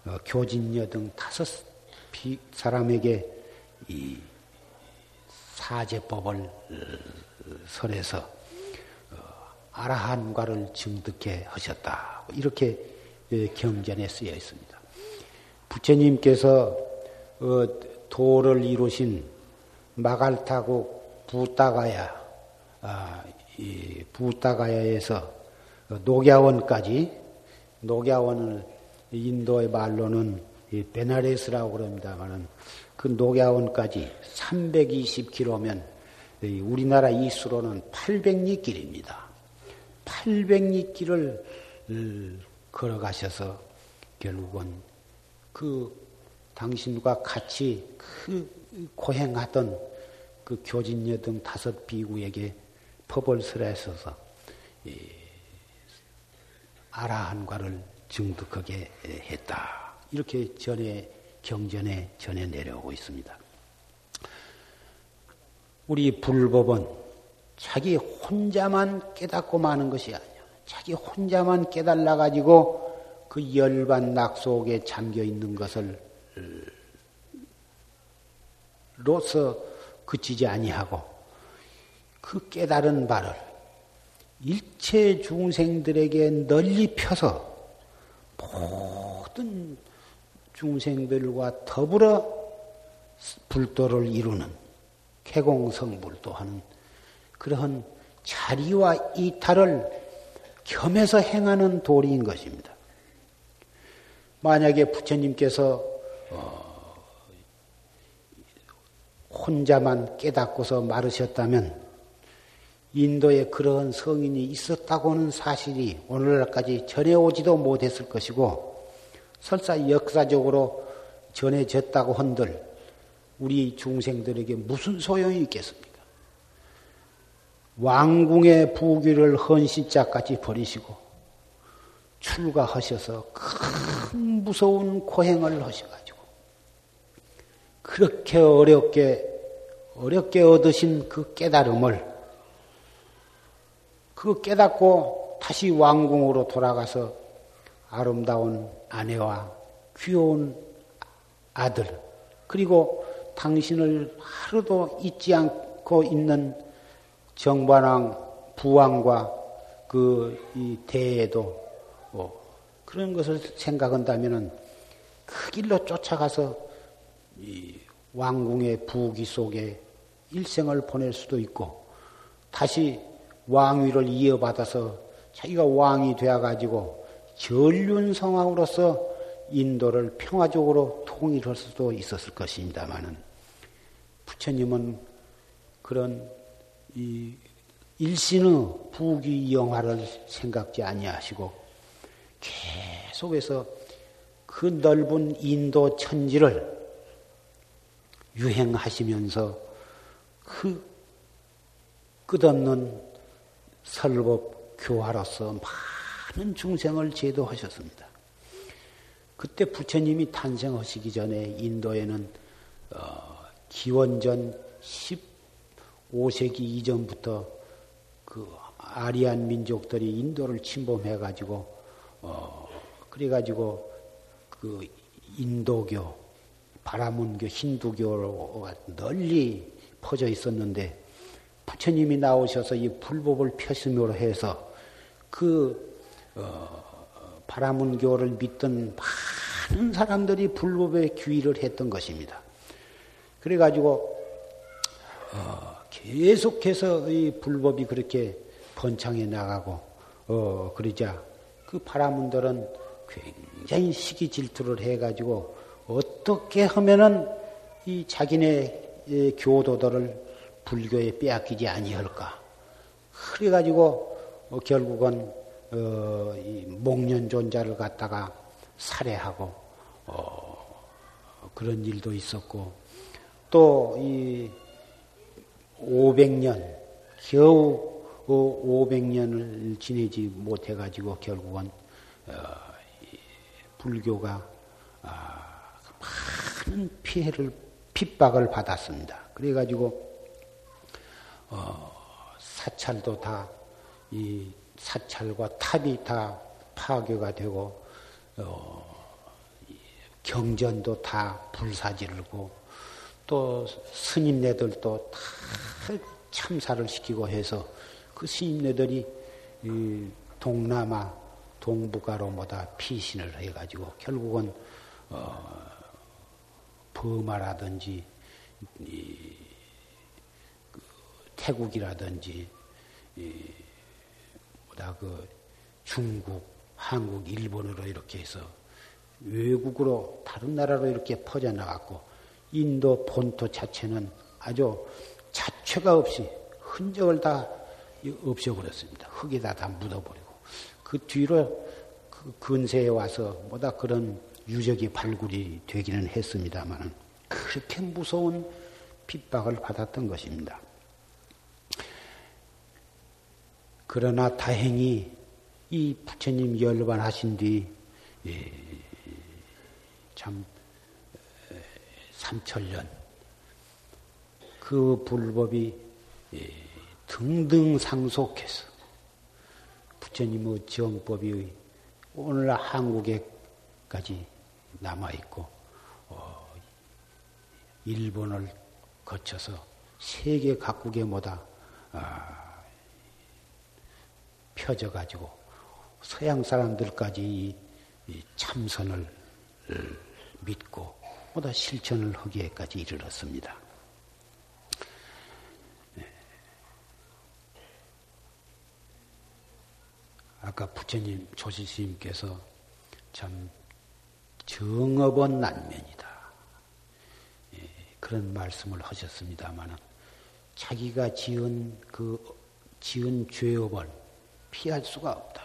[SPEAKER 1] 어, 교진녀 등 다섯 사람에게 이 사제법을 어, 설해서 어, 아라한과를 증득해 하셨다. 이렇게 예, 경전에 쓰여 있습니다. 부처님께서 도를 이루신 마갈타국 부따가야, 아, 부따가야에서 녹야원까지 녹야원을 인도의 말로는 베나레스라고 그럽니다만은 그 녹야원까지 320km면 우리나라 이수로는 800리 길입니다. 800리 길을 걸어가셔서 결국은 그 당신과 같이 그 고행하던 그 교진녀 등 다섯 비구에게 법을 설하셔서 아라한과를 증득하게 했다. 이렇게 전에 경전에 전해 내려오고 있습니다. 우리 불법은 자기 혼자만 깨닫고 마는 것이 아니야. 자기 혼자만 깨달아 가지고 그 열반 낙 속에 잠겨 있는 것을 로서 그치지 아니하고 그 깨달은 바를 일체 중생들에게 널리 펴서 모든 중생들과 더불어 불도를 이루는 개공성불도 하는 그러한 자리와 이탈을 겸해서 행하는 도리인 것입니다. 만약에 부처님께서 어, 혼자만 깨닫고서 말으셨다면 인도에 그런 성인이 있었다고는 사실이 오늘날까지 전해오지도 못했을 것이고 설사 역사적으로 전해졌다고 한들 우리 중생들에게 무슨 소용이 있겠습니까? 왕궁의 부귀를 헌신자까지 버리시고 출가하셔서 큰 무서운 고행을 하셔가지고 그렇게 어렵게 어렵게 얻으신 그 깨달음을 그 깨닫고 다시 왕궁으로 돌아가서 아름다운 아내와 귀여운 아들, 그리고 당신을 하루도 잊지 않고 있는 정반왕 부왕과 그이 대에도 뭐 그런 것을 생각한다면은 그 길로 쫓아가서 이 왕궁의 부귀 속에 일생을 보낼 수도 있고 다시 왕위를 이어받아서 자기가 왕이 되어가지고 전륜성왕으로서 인도를 평화적으로 통일할 수도 있었을 것입니다만은 부처님은 그런 이 일신의 부귀 영화를 생각지 아니하시고 계속해서 그 넓은 인도 천지를 유행하시면서 그 끝없는 설법 교화로서 많은 중생을 제도하셨습니다. 그때 부처님이 탄생하시기 전에 인도에는 어, 기원전 15세기 이전부터 그 아리안 민족들이 인도를 침범해 가지고 어, 그래 가지고 그 인도교, 바라문교, 힌두교가 널리 퍼져 있었는데 부처님이 나오셔서 이 불법을 펴심으로 해서 그 어, 바라문교를 믿던 많은 사람들이 불법에 귀의를 했던 것입니다. 그래가지고 어, 계속해서 이 불법이 그렇게 번창해 나가고 어, 그러자 그 바라문들은 굉장히 시기 질투를 해가지고 어떻게 하면은 이 자기네 교도들을 불교에 빼앗기지 아니할까. 그래가지고 어, 결국은 어, 이 목련존자를 갖다가 살해하고 어, 그런 일도 있었고 또 이 500년 겨우 500년을 어, 지내지 못해가지고 결국은 어, 불교가 아, 많은 피해를 핍박을 받았습니다. 그래가지고 어, 사찰도 다 이 사찰과 탑이 다 파괴가 되고 경전도 다 불사지르고 또 스님네들도 다 참사를 시키고 해서 그 스님네들이 동남아 동북아로 뭐다 피신을 해가지고 결국은 어, 버마라든지 이, 그 태국이라든지 이, 뭐다 그 중국, 한국, 일본으로 이렇게 해서 외국으로 다른 나라로 이렇게 퍼져 나갔고 인도 본토 자체는 아주 자체가 없이 흔적을 다 없애버렸습니다. 흙에다 다 묻어버리고 그 뒤로 그 근세에 와서 뭐다 그런 유적이 발굴이 되기는 했습니다만 그렇게 무서운 핍박을 받았던 것입니다. 그러나 다행히 이 부처님 열반하신 뒤 예, 참 삼천년. 그 불법이 예, 등등 상속해서 부처님의 정법이 오늘 한국에까지 남아 있고 어, 일본을 거쳐서 세계 각국에 모다 아, 펴져 가지고 서양 사람들까지 이, 이 참선을 믿고 모다 실천을 하기에까지 이르렀습니다. 네. 아까 부처님 조지스님께서 참 정업은 난면이다. 예, 그런 말씀을 하셨습니다마는 자기가 지은 그 지은 죄업을 피할 수가 없다.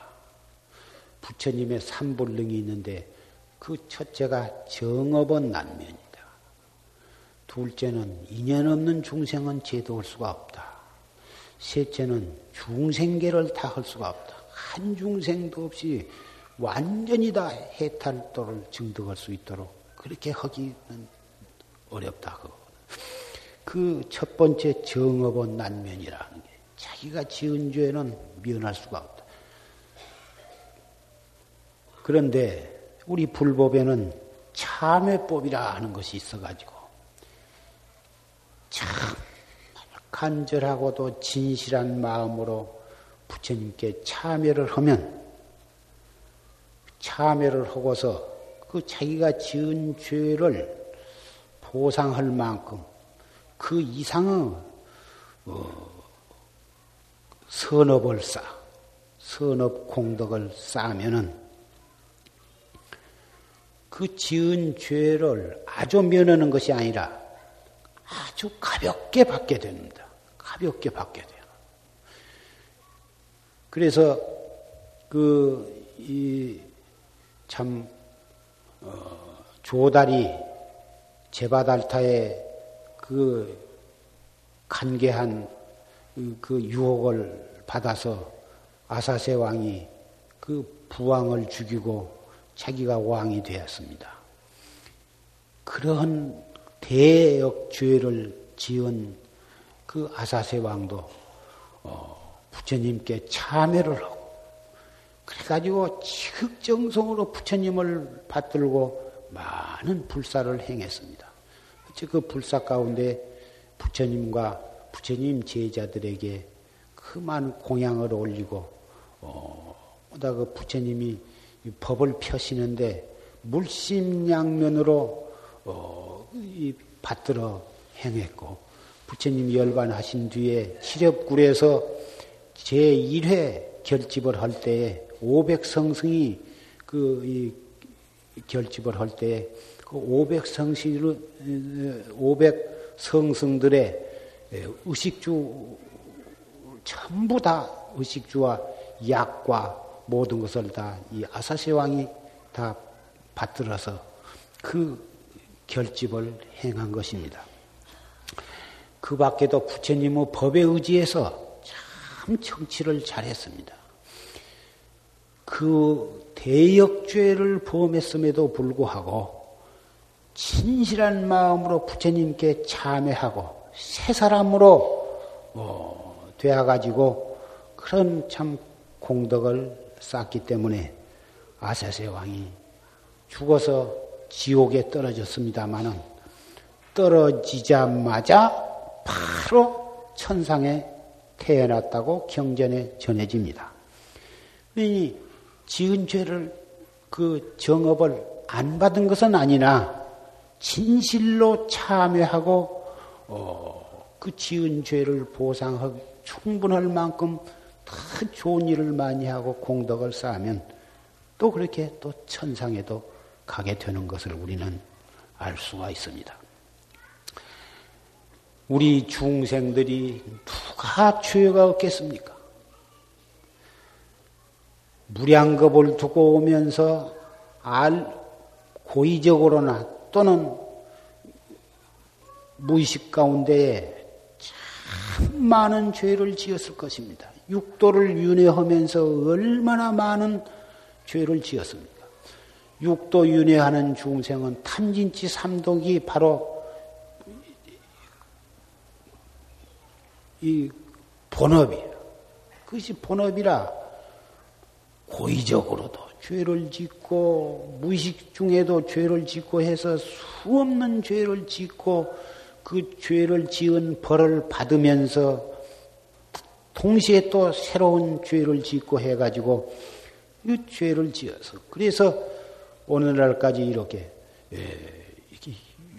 [SPEAKER 1] 부처님의 삼불능이 있는데 그 첫째가 정업은 난면이다. 둘째는 인연 없는 중생은 제도할 수가 없다. 셋째는 중생계를 다 할 수가 없다. 한 중생도 없이 완전히 다 해탈도를 증득할 수 있도록 그렇게 하기는 어렵다. 그첫 번째 정업은 난면이라는 게 자기가 지은 죄는 면할 수가 없다. 그런데 우리 불법에는 참회법이라 하는 것이 있어가지고 참 간절하고도 진실한 마음으로 부처님께 참회를 하면 참회를 하고서 그 자기가 지은 죄를 보상할 만큼 그 이상의 어, 선업을 쌓, 선업 공덕을 쌓으면은 그 지은 죄를 아주 면하는 것이 아니라 아주 가볍게 받게 됩니다. 가볍게 받게 돼요. 그래서 그, 이, 참, 어, 조다리 제바달타의 그 간계한 그 유혹을 받아서 아사세 왕이 그 부왕을 죽이고 자기가 왕이 되었습니다. 그러한 대역 죄를 지은 그 아사세 왕도 어, 부처님께 참회를 하고 그래가지고 지극정성으로 부처님을 받들고 많은 불사를 행했습니다. 그 불사 가운데 부처님과 부처님 제자들에게 그 많은 공양을 올리고 어, 그 부처님이 법을 펴시는데 물심양면으로 어, 이 받들어 행했고 부처님 열반하신 뒤에 칠엽굴에서 제 1회 결집을 할 때에 500성승이 그 결집을 할 때에 그 500성신을 500성승들의 의식주 전부 다 의식주와 약과 모든 것을 다 이 아사세 왕이 다 받들어서 그 결집을 행한 것입니다. 그 밖에도 부처님의 법에 의지해서 참 정치를 잘했습니다. 그 대역죄를 범했음에도 불구하고 진실한 마음으로 부처님께 참회하고 새 사람으로 어, 되어가지고 그런 참 공덕을 쌓기 때문에 아사세 왕이 죽어서 지옥에 떨어졌습니다마는 떨어지자마자 바로 천상에 태어났다고 경전에 전해집니다. 이 지은 죄를 그 정업을 안 받은 것은 아니나 진실로 참여하고 어, 그 지은 죄를 보상하기 충분할 만큼 더 좋은 일을 많이 하고 공덕을 쌓으면 또 그렇게 또 천상에도 가게 되는 것을 우리는 알 수가 있습니다. 우리 중생들이 누가 죄가 없겠습니까? 무량겁을 두고 오면서 알, 고의적으로나 또는 무의식 가운데에 참 많은 죄를 지었을 것입니다. 육도를 윤회하면서 얼마나 많은 죄를 지었습니까? 육도 윤회하는 중생은 탐진치 삼독이 바로 이 본업이에요. 그것이 본업이라 고의적으로도 죄를 짓고 무의식 중에도 죄를 짓고 해서 수없는 죄를 짓고 그 죄를 지은 벌을 받으면서 동시에 또 새로운 죄를 짓고 해가지고 이 죄를 지어서 그래서 오늘날까지 이렇게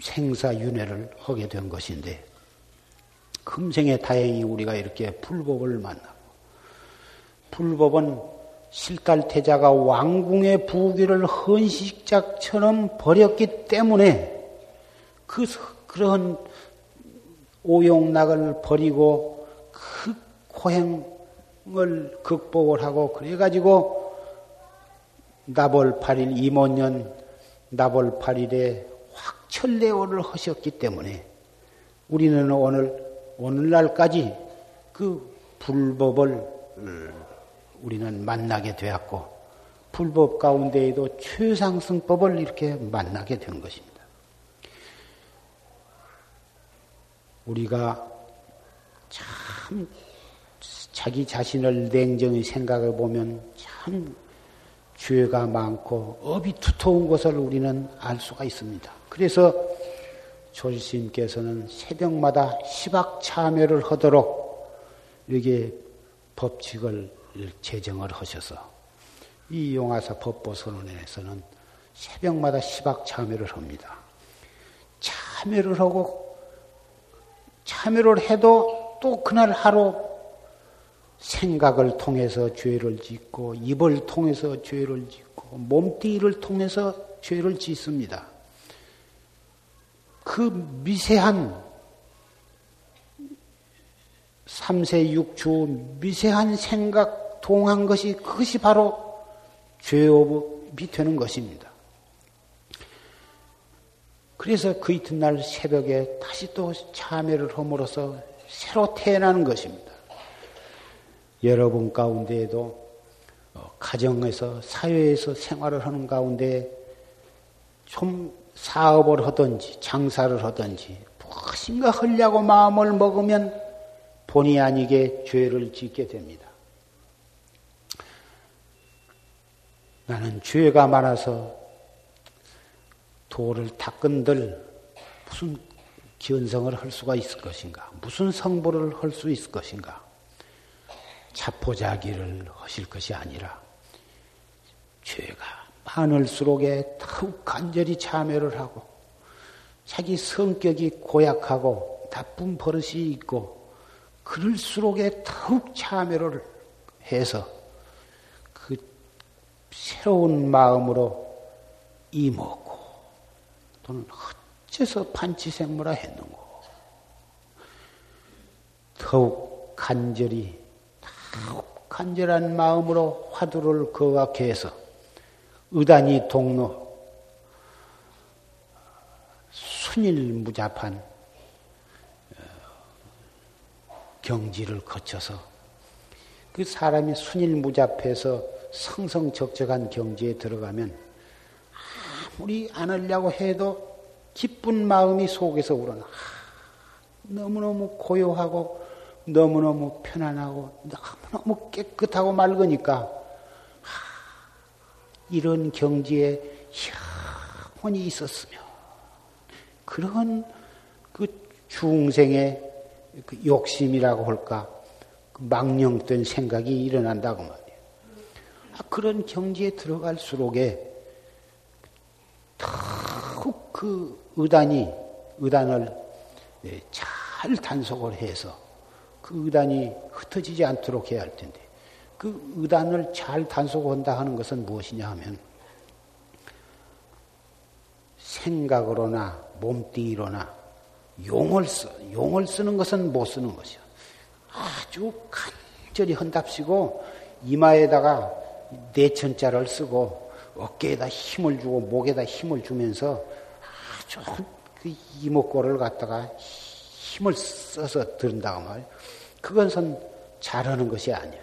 [SPEAKER 1] 생사윤회를 하게 된 것인데 금생에 다행히 우리가 이렇게 불법을 만나고 불법은 실갈태자가 왕궁의 부귀를 헌식작처럼 버렸기 때문에 그 그런 오용락을 버리고 그 고행을 극복을 하고 그래가지고 나벌 8일 임원년 나벌 8일에 확철대오를 하셨기 때문에 우리는 오늘 오늘날까지 그 불법을 우리는 만나게 되었고 불법 가운데에도 최상승법을 이렇게 만나게 된 것입니다. 우리가 참 자기 자신을 냉정히 생각해 보면 참 죄가 많고 업이 두터운 것을 우리는 알 수가 있습니다. 그래서 조지스님께서는 새벽마다 시박 참여를 하도록 이렇게 법칙을 제정을 하셔서 이 용화사 법보선언에서는 새벽마다 시박 참여를 합니다. 참여를 하고 참여를 해도 또 그날 하루 생각을 통해서 죄를 짓고 입을 통해서 죄를 짓고 몸띠를 통해서 죄를 짓습니다. 그 미세한 삼세 육추 미세한 생각 동한 것이 그것이 바로 죄업이 되는 것입니다. 그래서 그 이튿날 새벽에 다시 또 참여를 함으로써 새로 태어나는 것입니다. 여러분 가운데에도 어, 가정에서 사회에서 생활을 하는 가운데 좀 사업을 하든지 장사를 하든지 무엇인가 하려고 마음을 먹으면 본의 아니게 죄를 짓게 됩니다. 나는 죄가 많아서 도를 닦은들 무슨 견성을 할 수가 있을 것인가? 무슨 성불을 할수 있을 것인가? 자포자기를 하실 것이 아니라 죄가 많을수록에 더욱 간절히 참여를 하고 자기 성격이 고약하고 나쁜 버릇이 있고 그럴수록에 더욱 참여를 해서 그 새로운 마음으로 이먹 고 또는 어째서 판치생물화 했는고. 더욱 간절히 더욱 간절한 마음으로 화두를 거각해 해서 의단이 동로 순일무잡한 어, 경지를 거쳐서 그 사람이 순일무잡해서 성성적적한 경지에 들어가면 아무리 안 하려고 해도 기쁜 마음이 속에서 우러나 너무너무 고요하고 너무너무 편안하고 너무너무 깨끗하고 맑으니까 이런 경지에 영원히 있었으며 그런 그 중생의 그 욕심이라고 할까 그 망령된 생각이 일어난다고 말이에요. 아, 그런 경지에 들어갈수록에 그 의단이 의단을 예, 잘 단속을 해서 그 의단이 흩어지지 않도록 해야 할 텐데 그 의단을 잘 단속한다 하는 것은 무엇이냐 하면 생각으로나 몸뚱이로나 용을 써 용을 쓰는 것은 못 쓰는 것이요. 아주 간절히 헌답시고 이마에다가 내천자를 쓰고 어깨에다 힘을 주고 목에다 힘을 주면서 아주 그 이목구를 갖다가 힘을 써서 들은다고 말이에요. 그것은 잘하는 것이 아니야.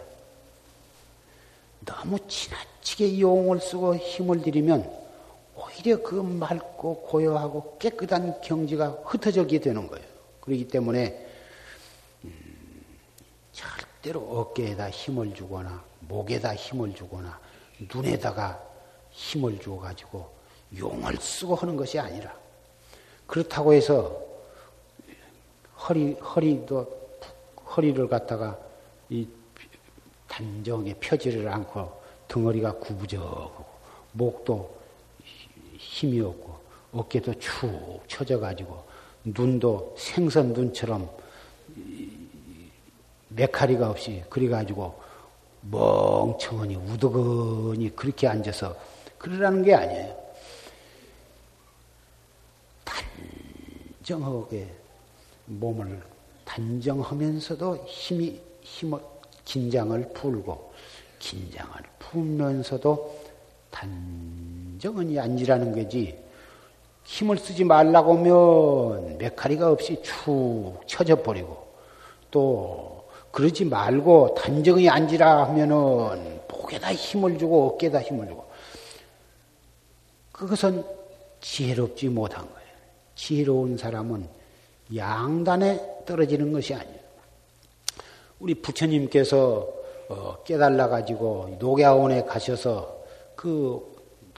[SPEAKER 1] 너무 지나치게 용을 쓰고 힘을 들이면 오히려 그 맑고 고요하고 깨끗한 경지가 흩어지게 되는 거예요. 그렇기 때문에 음, 절대로 어깨에다 힘을 주거나 목에다 힘을 주거나 눈에다가 힘을 주어 가지고 용을 쓰고 하는 것이 아니라 그렇다고 해서 허리 허리도 허리를 갖다가 이 단정하게 펴지를 않고 덩어리가 구부적하고 목도 힘이 없고 어깨도 축 처져 가지고 눈도 생선 눈처럼 메카리가 없이 그래 가지고 멍청하니 우드거니 그렇게 앉아서 그러라는 게 아니에요. 단정하게 몸을 단정하면서도 힘이 힘을 긴장을 풀고 긴장을 풀면서도 단정히 앉으라는 거지. 힘을 쓰지 말라고 하면 메카리가 없이 축 쳐져 버리고 또 그러지 말고 단정히 앉으라 하면은 목에다 힘을 주고 어깨에다 힘을 주고 그것은 지혜롭지 못한 거예요. 지혜로운 사람은 양단에 떨어지는 것이 아니에요. 우리 부처님께서 어, 깨달아 가지고 녹야원에 가셔서 그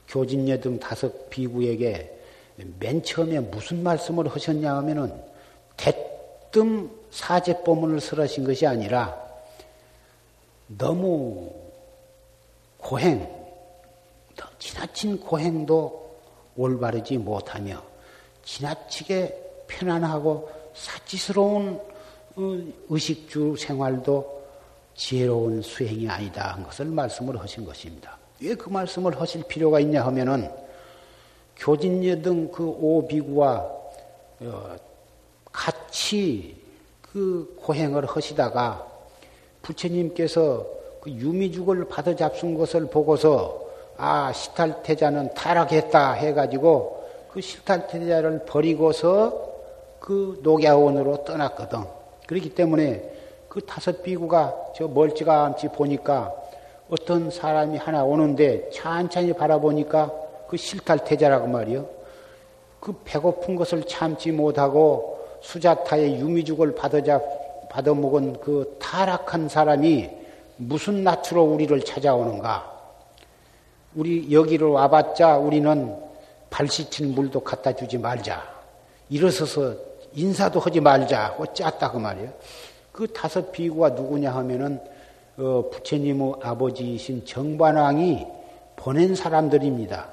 [SPEAKER 1] 교진녀 등 다섯 비구에게 맨 처음에 무슨 말씀을 하셨냐 하면은 대뜸 사제법문을 설하신 것이 아니라 너무 고행, 지나친 고행도 올바르지 못하며 지나치게 편안하고 사치스러운 어, 의식주 생활도 지혜로운 수행이 아니다 한 것을 말씀을 하신 것입니다. 왜 그 말씀을 하실 필요가 있냐 하면은 교진녀 등그 오비구와 어, 같이 그 고행을 하시다가 부처님께서 그 유미죽을 받아 잡순 것을 보고서 아 시탈태자는 타락했다 해가지고 그 시탈태자를 버리고서 그 녹야원으로 떠났거든. 그렇기 때문에 그 다섯 비구가 저 멀찌감치 보니까 어떤 사람이 하나 오는데 천천히 바라보니까 그 실탈태자라고 말이요. 그 배고픈 것을 참지 못하고 수자타의 유미죽을 받아자, 받아먹은 그 타락한 사람이 무슨 낯으로 우리를 찾아오는가? 우리 여기로 와봤자 우리는 발 씻힌 물도 갖다 주지 말자. 일어서서 인사도 하지 말자고 짰다고 말이에요. 그 다섯 비구가 누구냐 하면은 어, 부처님의 아버지이신 정반왕이 보낸 사람들입니다.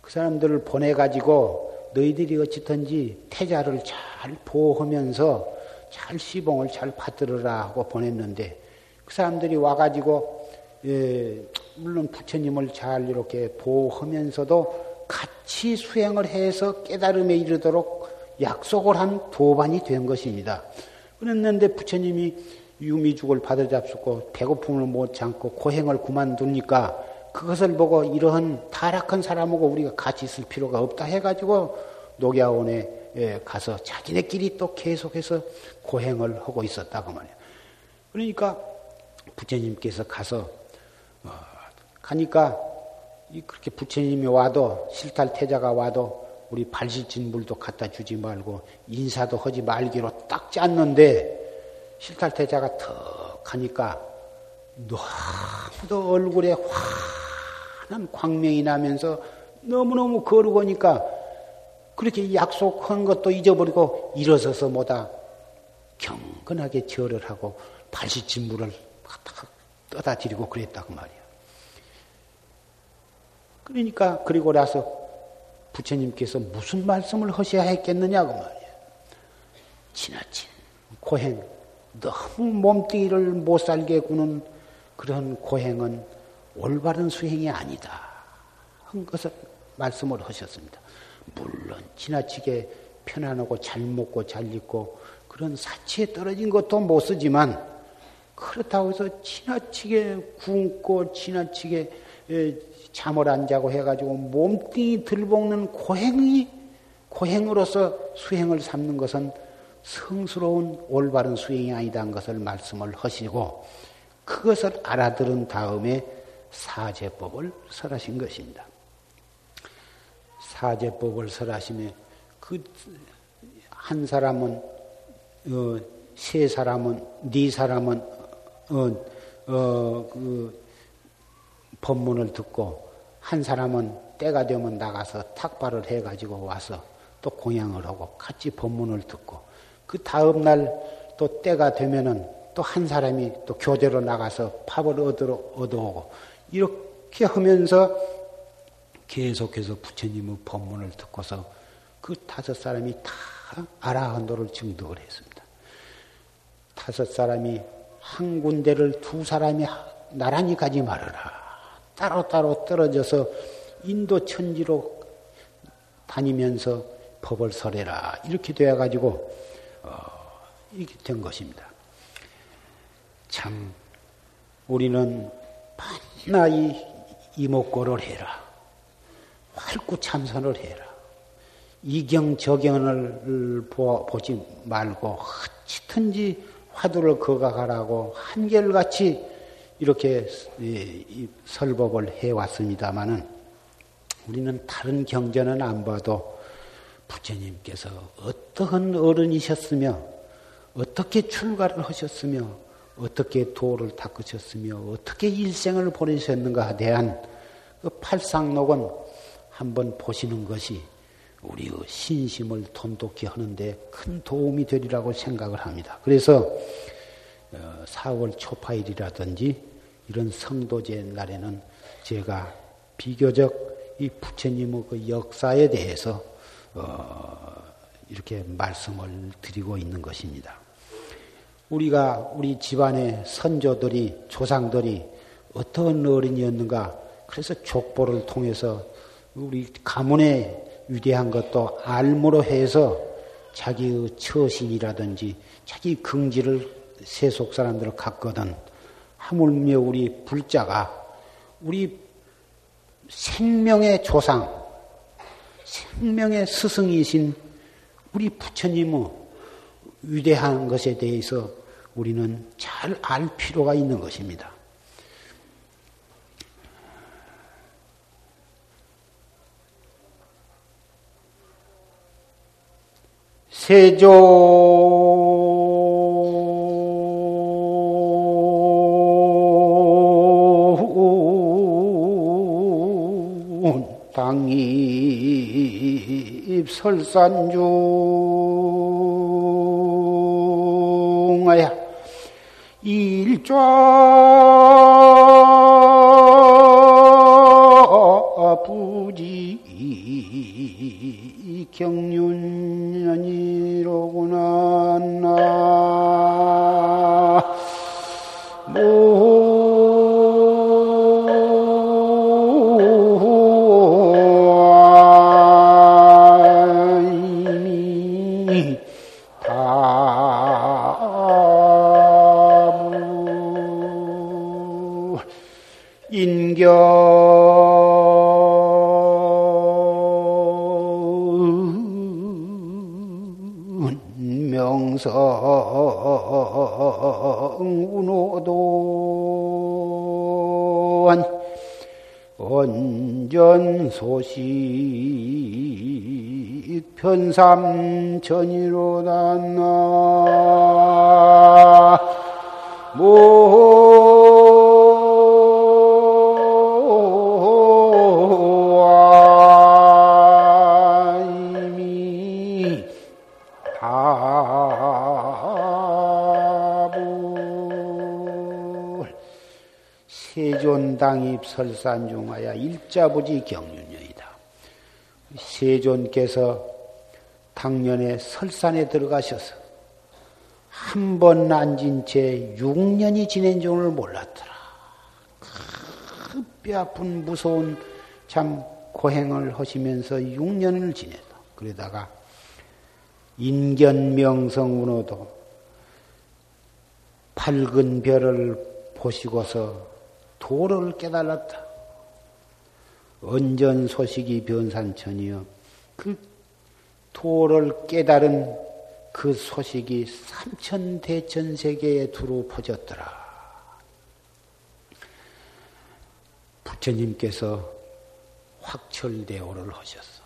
[SPEAKER 1] 그 사람들을 보내가지고 너희들이 어찌든지 태자를 잘 보호하면서 잘 시봉을 잘 받들어라 하고 보냈는데 그 사람들이 와가지고 예, 물론 부처님을 잘 이렇게 보호하면서도 같이 수행을 해서 깨달음에 이르도록 약속을 한 도반이 된 것입니다. 그랬는데 부처님이 유미죽을 받아 잡수고 배고픔을 못 참고 고행을 그만두니까 그것을 보고 이러한 타락한 사람하고 우리가 같이 있을 필요가 없다 해가지고 녹야원에 가서 자기네끼리 또 계속해서 고행을 하고 있었다고 말이에요. 그러니까 부처님께서 가서 어, 가니까 그렇게 부처님이 와도 실탈 태자가 와도 우리 발시친 물도 갖다 주지 말고 인사도 하지 말기로 딱 짰는데 실탈 태자가 턱 하니까 너무도 얼굴에 환한 광명이 나면서 너무너무 거룩하니까 그렇게 약속한 것도 잊어버리고 일어서서 뭐다 경건하게 절을 하고 발시친 물을 갖다가 떠다 드리고 그랬다고 말이야. 그러니까 그리고 나서 부처님께서 무슨 말씀을 하셔야 했겠느냐고 말이야. 지나친 고행, 너무 몸뚱이를 못 살게 구는 그런 고행은 올바른 수행이 아니다. 한 것을 말씀을 하셨습니다. 물론 지나치게 편안하고 잘 먹고 잘 입고 그런 사치에 떨어진 것도 못 쓰지만 그렇다고 해서 지나치게 굶고 지나치게 잠을 안 자고 해가지고 몸뚱이 들볶는 고행이 고행으로서 수행을 삼는 것은 성스러운 올바른 수행이 아니다는 것을 말씀을 하시고 그것을 알아들은 다음에 사제법을 설하신 것입니다. 사제법을 설하시면 그 한 사람은 어, 세 사람은 네 사람은 어, 어, 그 법문을 듣고 한 사람은 때가 되면 나가서 탁발을 해가지고 와서 또 공양을 하고 같이 법문을 듣고 그 다음 날 또 때가 되면은 또 한 사람이 또 교대로 나가서 팝을 얻어, 얻어오고 이렇게 하면서 계속해서 부처님의 법문을 듣고서 그 다섯 사람이 다 아라한도를 증득을 했습니다. 다섯 사람이 한 군데를 두 사람이 나란히 가지 말아라. 따로따로 떨어져서 인도 천지로 다니면서 법을 설해라. 이렇게 되어 가지고, 어, 이렇게 된 것입니다. 참, 우리는 반나이 이목고를 해라. 활구 참선을 해라. 이경 저경을 보지 말고 어찌든지 화두를 거각하라고 한결같이 이렇게 설법을 해왔습니다마는 우리는 다른 경전은 안 봐도 부처님께서 어떠한 어른이셨으며 어떻게 출가를 하셨으며 어떻게 도를 닦으셨으며 어떻게 일생을 보내셨는가에 대한 그 팔상록은 한번 보시는 것이 우리의 신심을 돈독히 하는데 큰 도움이 되리라고 생각을 합니다. 그래서 4월 어, 초파일이라든지 이런 성도제 날에는 제가 비교적 이 부처님의 그 역사에 대해서 어 이렇게 말씀을 드리고 있는 것입니다. 우리가 우리 집안의 선조들이 조상들이 어떤 어른이었는가 그래서 족보를 통해서 우리 가문에 위대한 것도 알므로 해서 자기의 처신이라든지 자기 긍지를 세속 사람들을 갖거든 하물며 우리 불자가 우리 생명의 조상, 생명의 스승이신 우리 부처님의 위대한 것에 대해서 우리는 잘 알 필요가 있는 것입니다. 세조 설산중하야 일좌 부지 경 삼천이로다 세존당입 설산중하야 일자부지 경륜여이다. 세존께서 당년에 설산에 들어가셔서 한번 앉은 채 6년이 지낸 줄을 몰랐더라. 그 뼈아픈 무서운 참 고행을 하시면서 6년을 지내다. 그러다가 인견명성운호도 밝은 별을 보시고서 도를 깨달았다. 언전 소식이 변산천이여 그 도를 깨달은 그 소식이 삼천 대천 세계에 두루 퍼졌더라. 부처님께서 확철대오를 하셨어.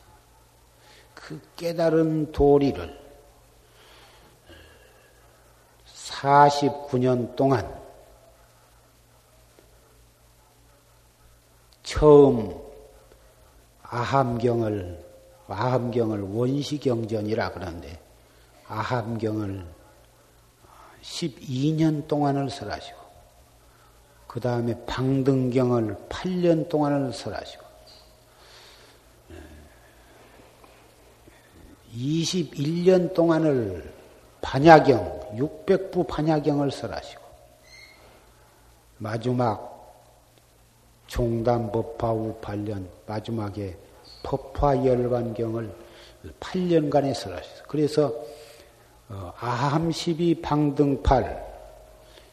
[SPEAKER 1] 그 깨달은 도리를 49년 동안 처음 아함경을 아함경을 원시경전이라 그러는데 아함경을 12년 동안을 설하시고 그 다음에 방등경을 8년 동안을 설하시고 21년 동안을 반야경 600부 반야경을 설하시고 마지막 종담법화 후 8년 마지막에 법화열반경을 8년간에 설하셨어요. 그래서 어, 아함12 방등팔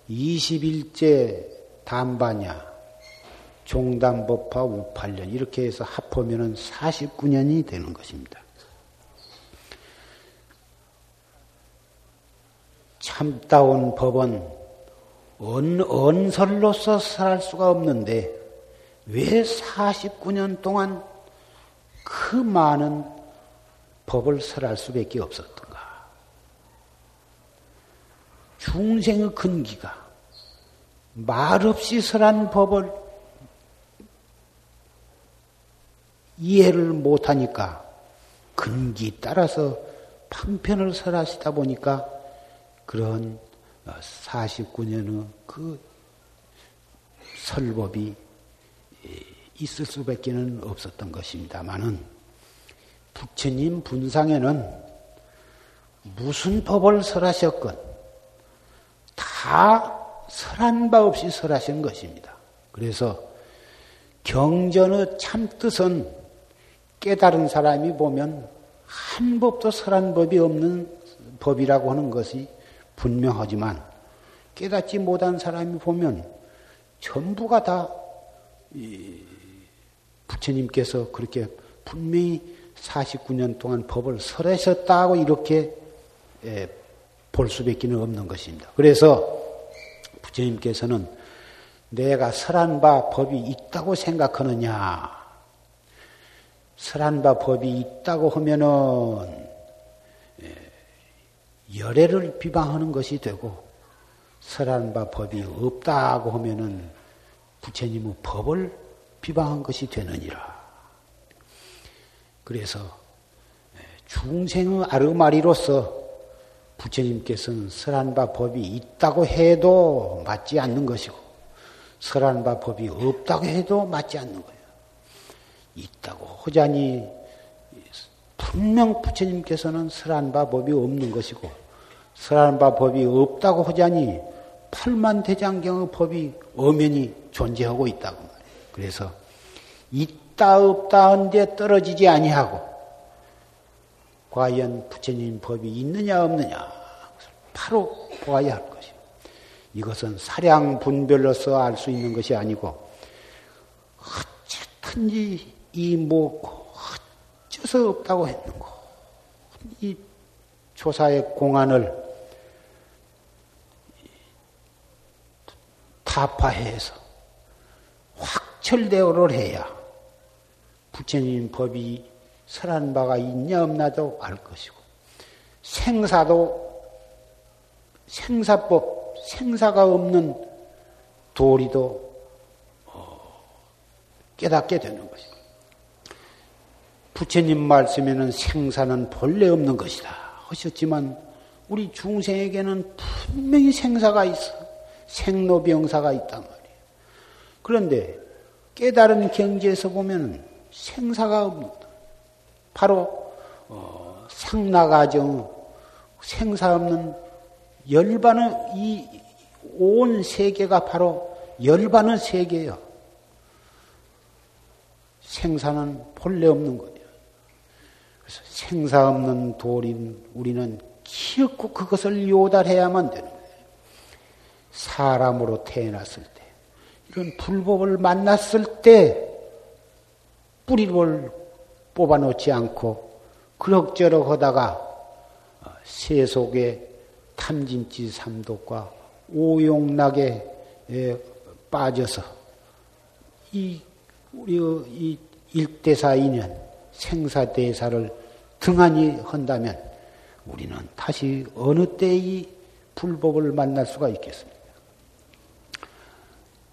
[SPEAKER 1] 21제 담반야 종담법화 우팔년 이렇게 해서 합하면 49년이 되는 것입니다. 참다운 법은 언, 언설로서 살 수가 없는데 왜 49년 동안 그 많은 법을 설할 수밖에 없었던가? 중생의 근기가 말없이 설한 법을 이해를 못하니까 근기 따라서 방편을 설하시다 보니까 그런 49년의 그 설법이 있을 수밖에는 없었던 것입니다만은 부처님 분상에는 무슨 법을 설하셨건 다 설한 바 없이 설하신 것입니다. 그래서 경전의 참뜻은 깨달은 사람이 보면 한 법도 설한 법이 없는 법이라고 하는 것이 분명하지만 깨닫지 못한 사람이 보면 전부가 다 부처님께서 그렇게 분명히 49년 동안 법을 설하셨다고 이렇게 예, 볼 수밖에 없는 것입니다. 그래서 부처님께서는 내가 설한 바 법이 있다고 생각하느냐? 설한 바 법이 있다고 하면은 예, 열애를 비방하는 것이 되고 설한 바 법이 없다고 하면은 부처님의 법을 비방한 것이 되느니라. 그래서 중생의 아르마리로서 부처님께서는 설한 바 법이 있다고 해도 맞지 않는 것이고 설한 바 법이 없다고 해도 맞지 않는 거예요. 있다고 호자니 분명 부처님께서는 설한 바 법이 없는 것이고 설한 바 법이 없다고 하자니 팔만 대장경의 법이 엄연히 존재하고 있다고. 그래서 있다 없다 한데 떨어지지 아니하고 과연 부처님 법이 있느냐 없느냐 바로 보아야 할 것이요. 이것은 사량 분별로서 알 수 있는 것이 아니고 어쨌든지 이뭐 어째서 없다고 했는고 이 조사의 공안을 타파해서 확 철대오를 해야 부처님 법이 설한 바가 있냐 없나도 알 것이고 생사도 생사법 생사가 없는 도리도 어, 깨닫게 되는 것이고 부처님 말씀에는 생사는 본래 없는 것이다 하셨지만 우리 중생에게는 분명히 생사가 있어 생로병사가 있단 말이에요. 그런데 깨달은 경지에서 보면 생사가 없는다. 바로 어, 상나가정 생사 없는 열반의 이 온 세계가 바로 열반의 세계예요. 생사는 본래 없는 거예요. 그래서 생사 없는 도린 우리는 기었고 그것을 요달해야만 되는 거예요. 사람으로 태어났을 때, 이런 불법을 만났을 때 뿌리를 뽑아놓지 않고 그럭저럭 하다가 세속의 탐진치 삼독과 오용락에 빠져서 이 우리 이 일대사 인연 생사대사를 등한히 한다면 우리는 다시 어느 때이 불법을 만날 수가 있겠습니까?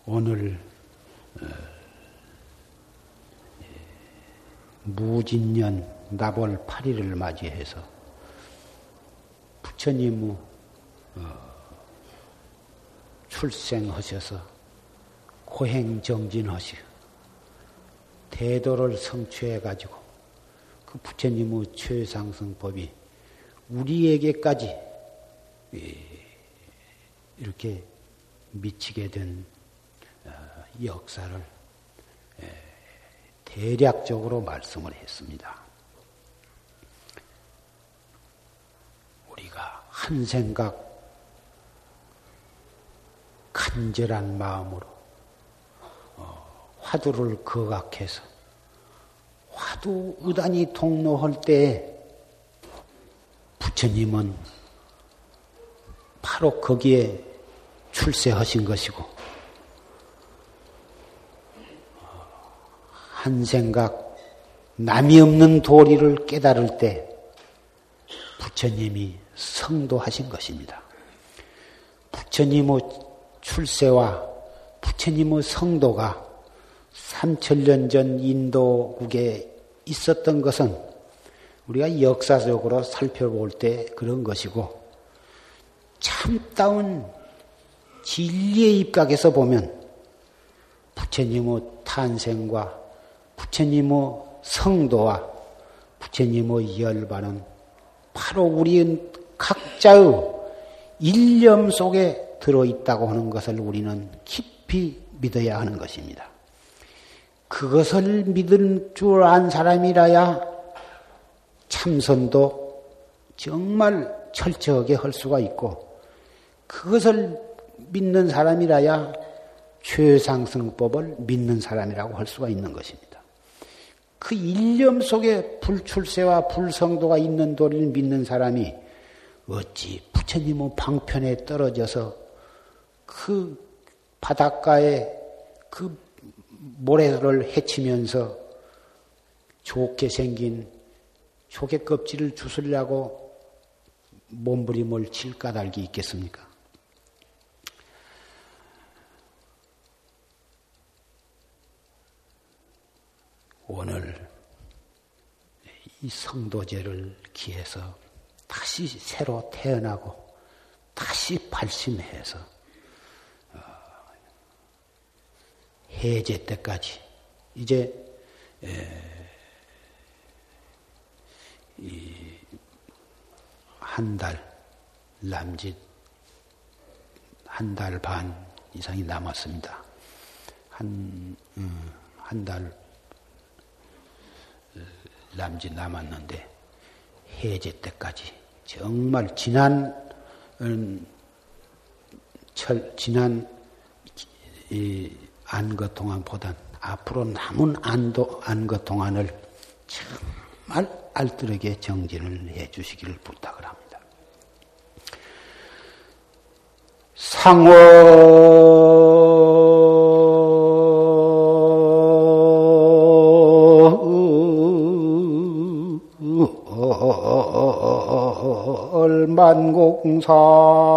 [SPEAKER 1] 오늘 어, 무진년 나벌 8일을 맞이해서 부처님 어, 출생하셔서 고행정진하시 대도를 성취해 가지고 그 부처님의 최상승법이 우리에게까지 이렇게 미치게 된 어, 역사를 대략적으로 말씀을 했습니다. 우리가 한 생각, 간절한 마음으로 어, 화두를 거각해서 화두 의단이 통로할 때 부처님은 바로 거기에 출세하신 것이고 한 생각, 남이 없는 도리를 깨달을 때 부처님이 성도하신 것입니다. 부처님의 출세와 부처님의 성도가 3천년 전 인도국에 있었던 것은 우리가 역사적으로 살펴볼 때 그런 것이고 참다운 진리의 입각에서 보면 부처님의 탄생과 부처님의 성도와 부처님의 열반은 바로 우리 각자의 일념 속에 들어있다고 하는 것을 우리는 깊이 믿어야 하는 것입니다. 그것을 믿을 줄 안 사람이라야 참선도 정말 철저하게 할 수가 있고 그것을 믿는 사람이라야 최상승법을 믿는 사람이라고 할 수가 있는 것입니다. 그 일념 속에 불출세와 불성도가 있는 도리를 믿는 사람이 어찌 부처님의 방편에 떨어져서 그 바닷가에 그 모래를 헤치면서 좋게 생긴 조개 껍질을 주술려고 몸부림을 칠 까닭이 있겠습니까? 오늘 이 성도제를 기해서 다시 새로 태어나고 다시 발심해서 어, 해제 때까지 이제 한 달, 남짓 한 달 반 이상이 남았습니다. 한, 음, 한달 어, 남짓 남았는데, 해제 때까지 정말 지난, 음, 철, 지난 안것 동안보단 앞으로 남은 안도 안것 동안을 정말 알뜰하게 정진을 해 주시기를 부탁을 합니다. 상원 만공산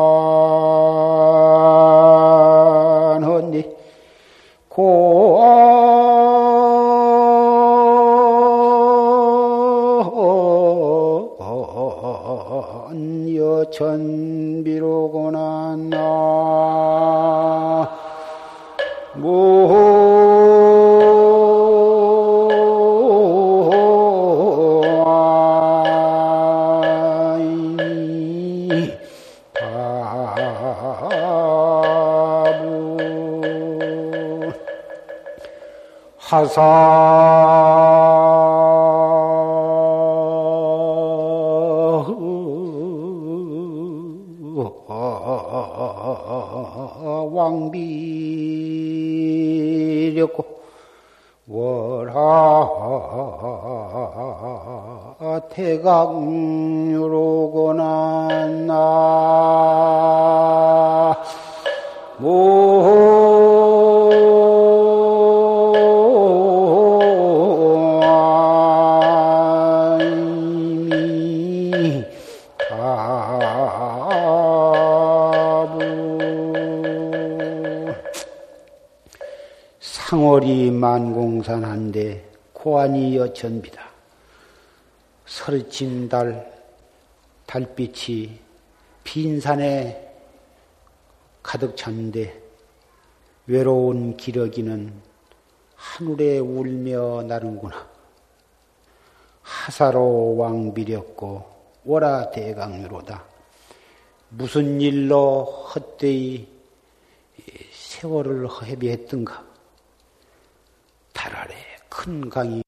[SPEAKER 1] 서르친 달, 달빛이 빈산에 가득 찼는데 외로운 기러기는 하늘에 울며 나는구나. 하사로 왕비렸고 오라 대강유로다. 무슨 일로 헛되이 세월을 허비했던가? 달 아래 큰 강이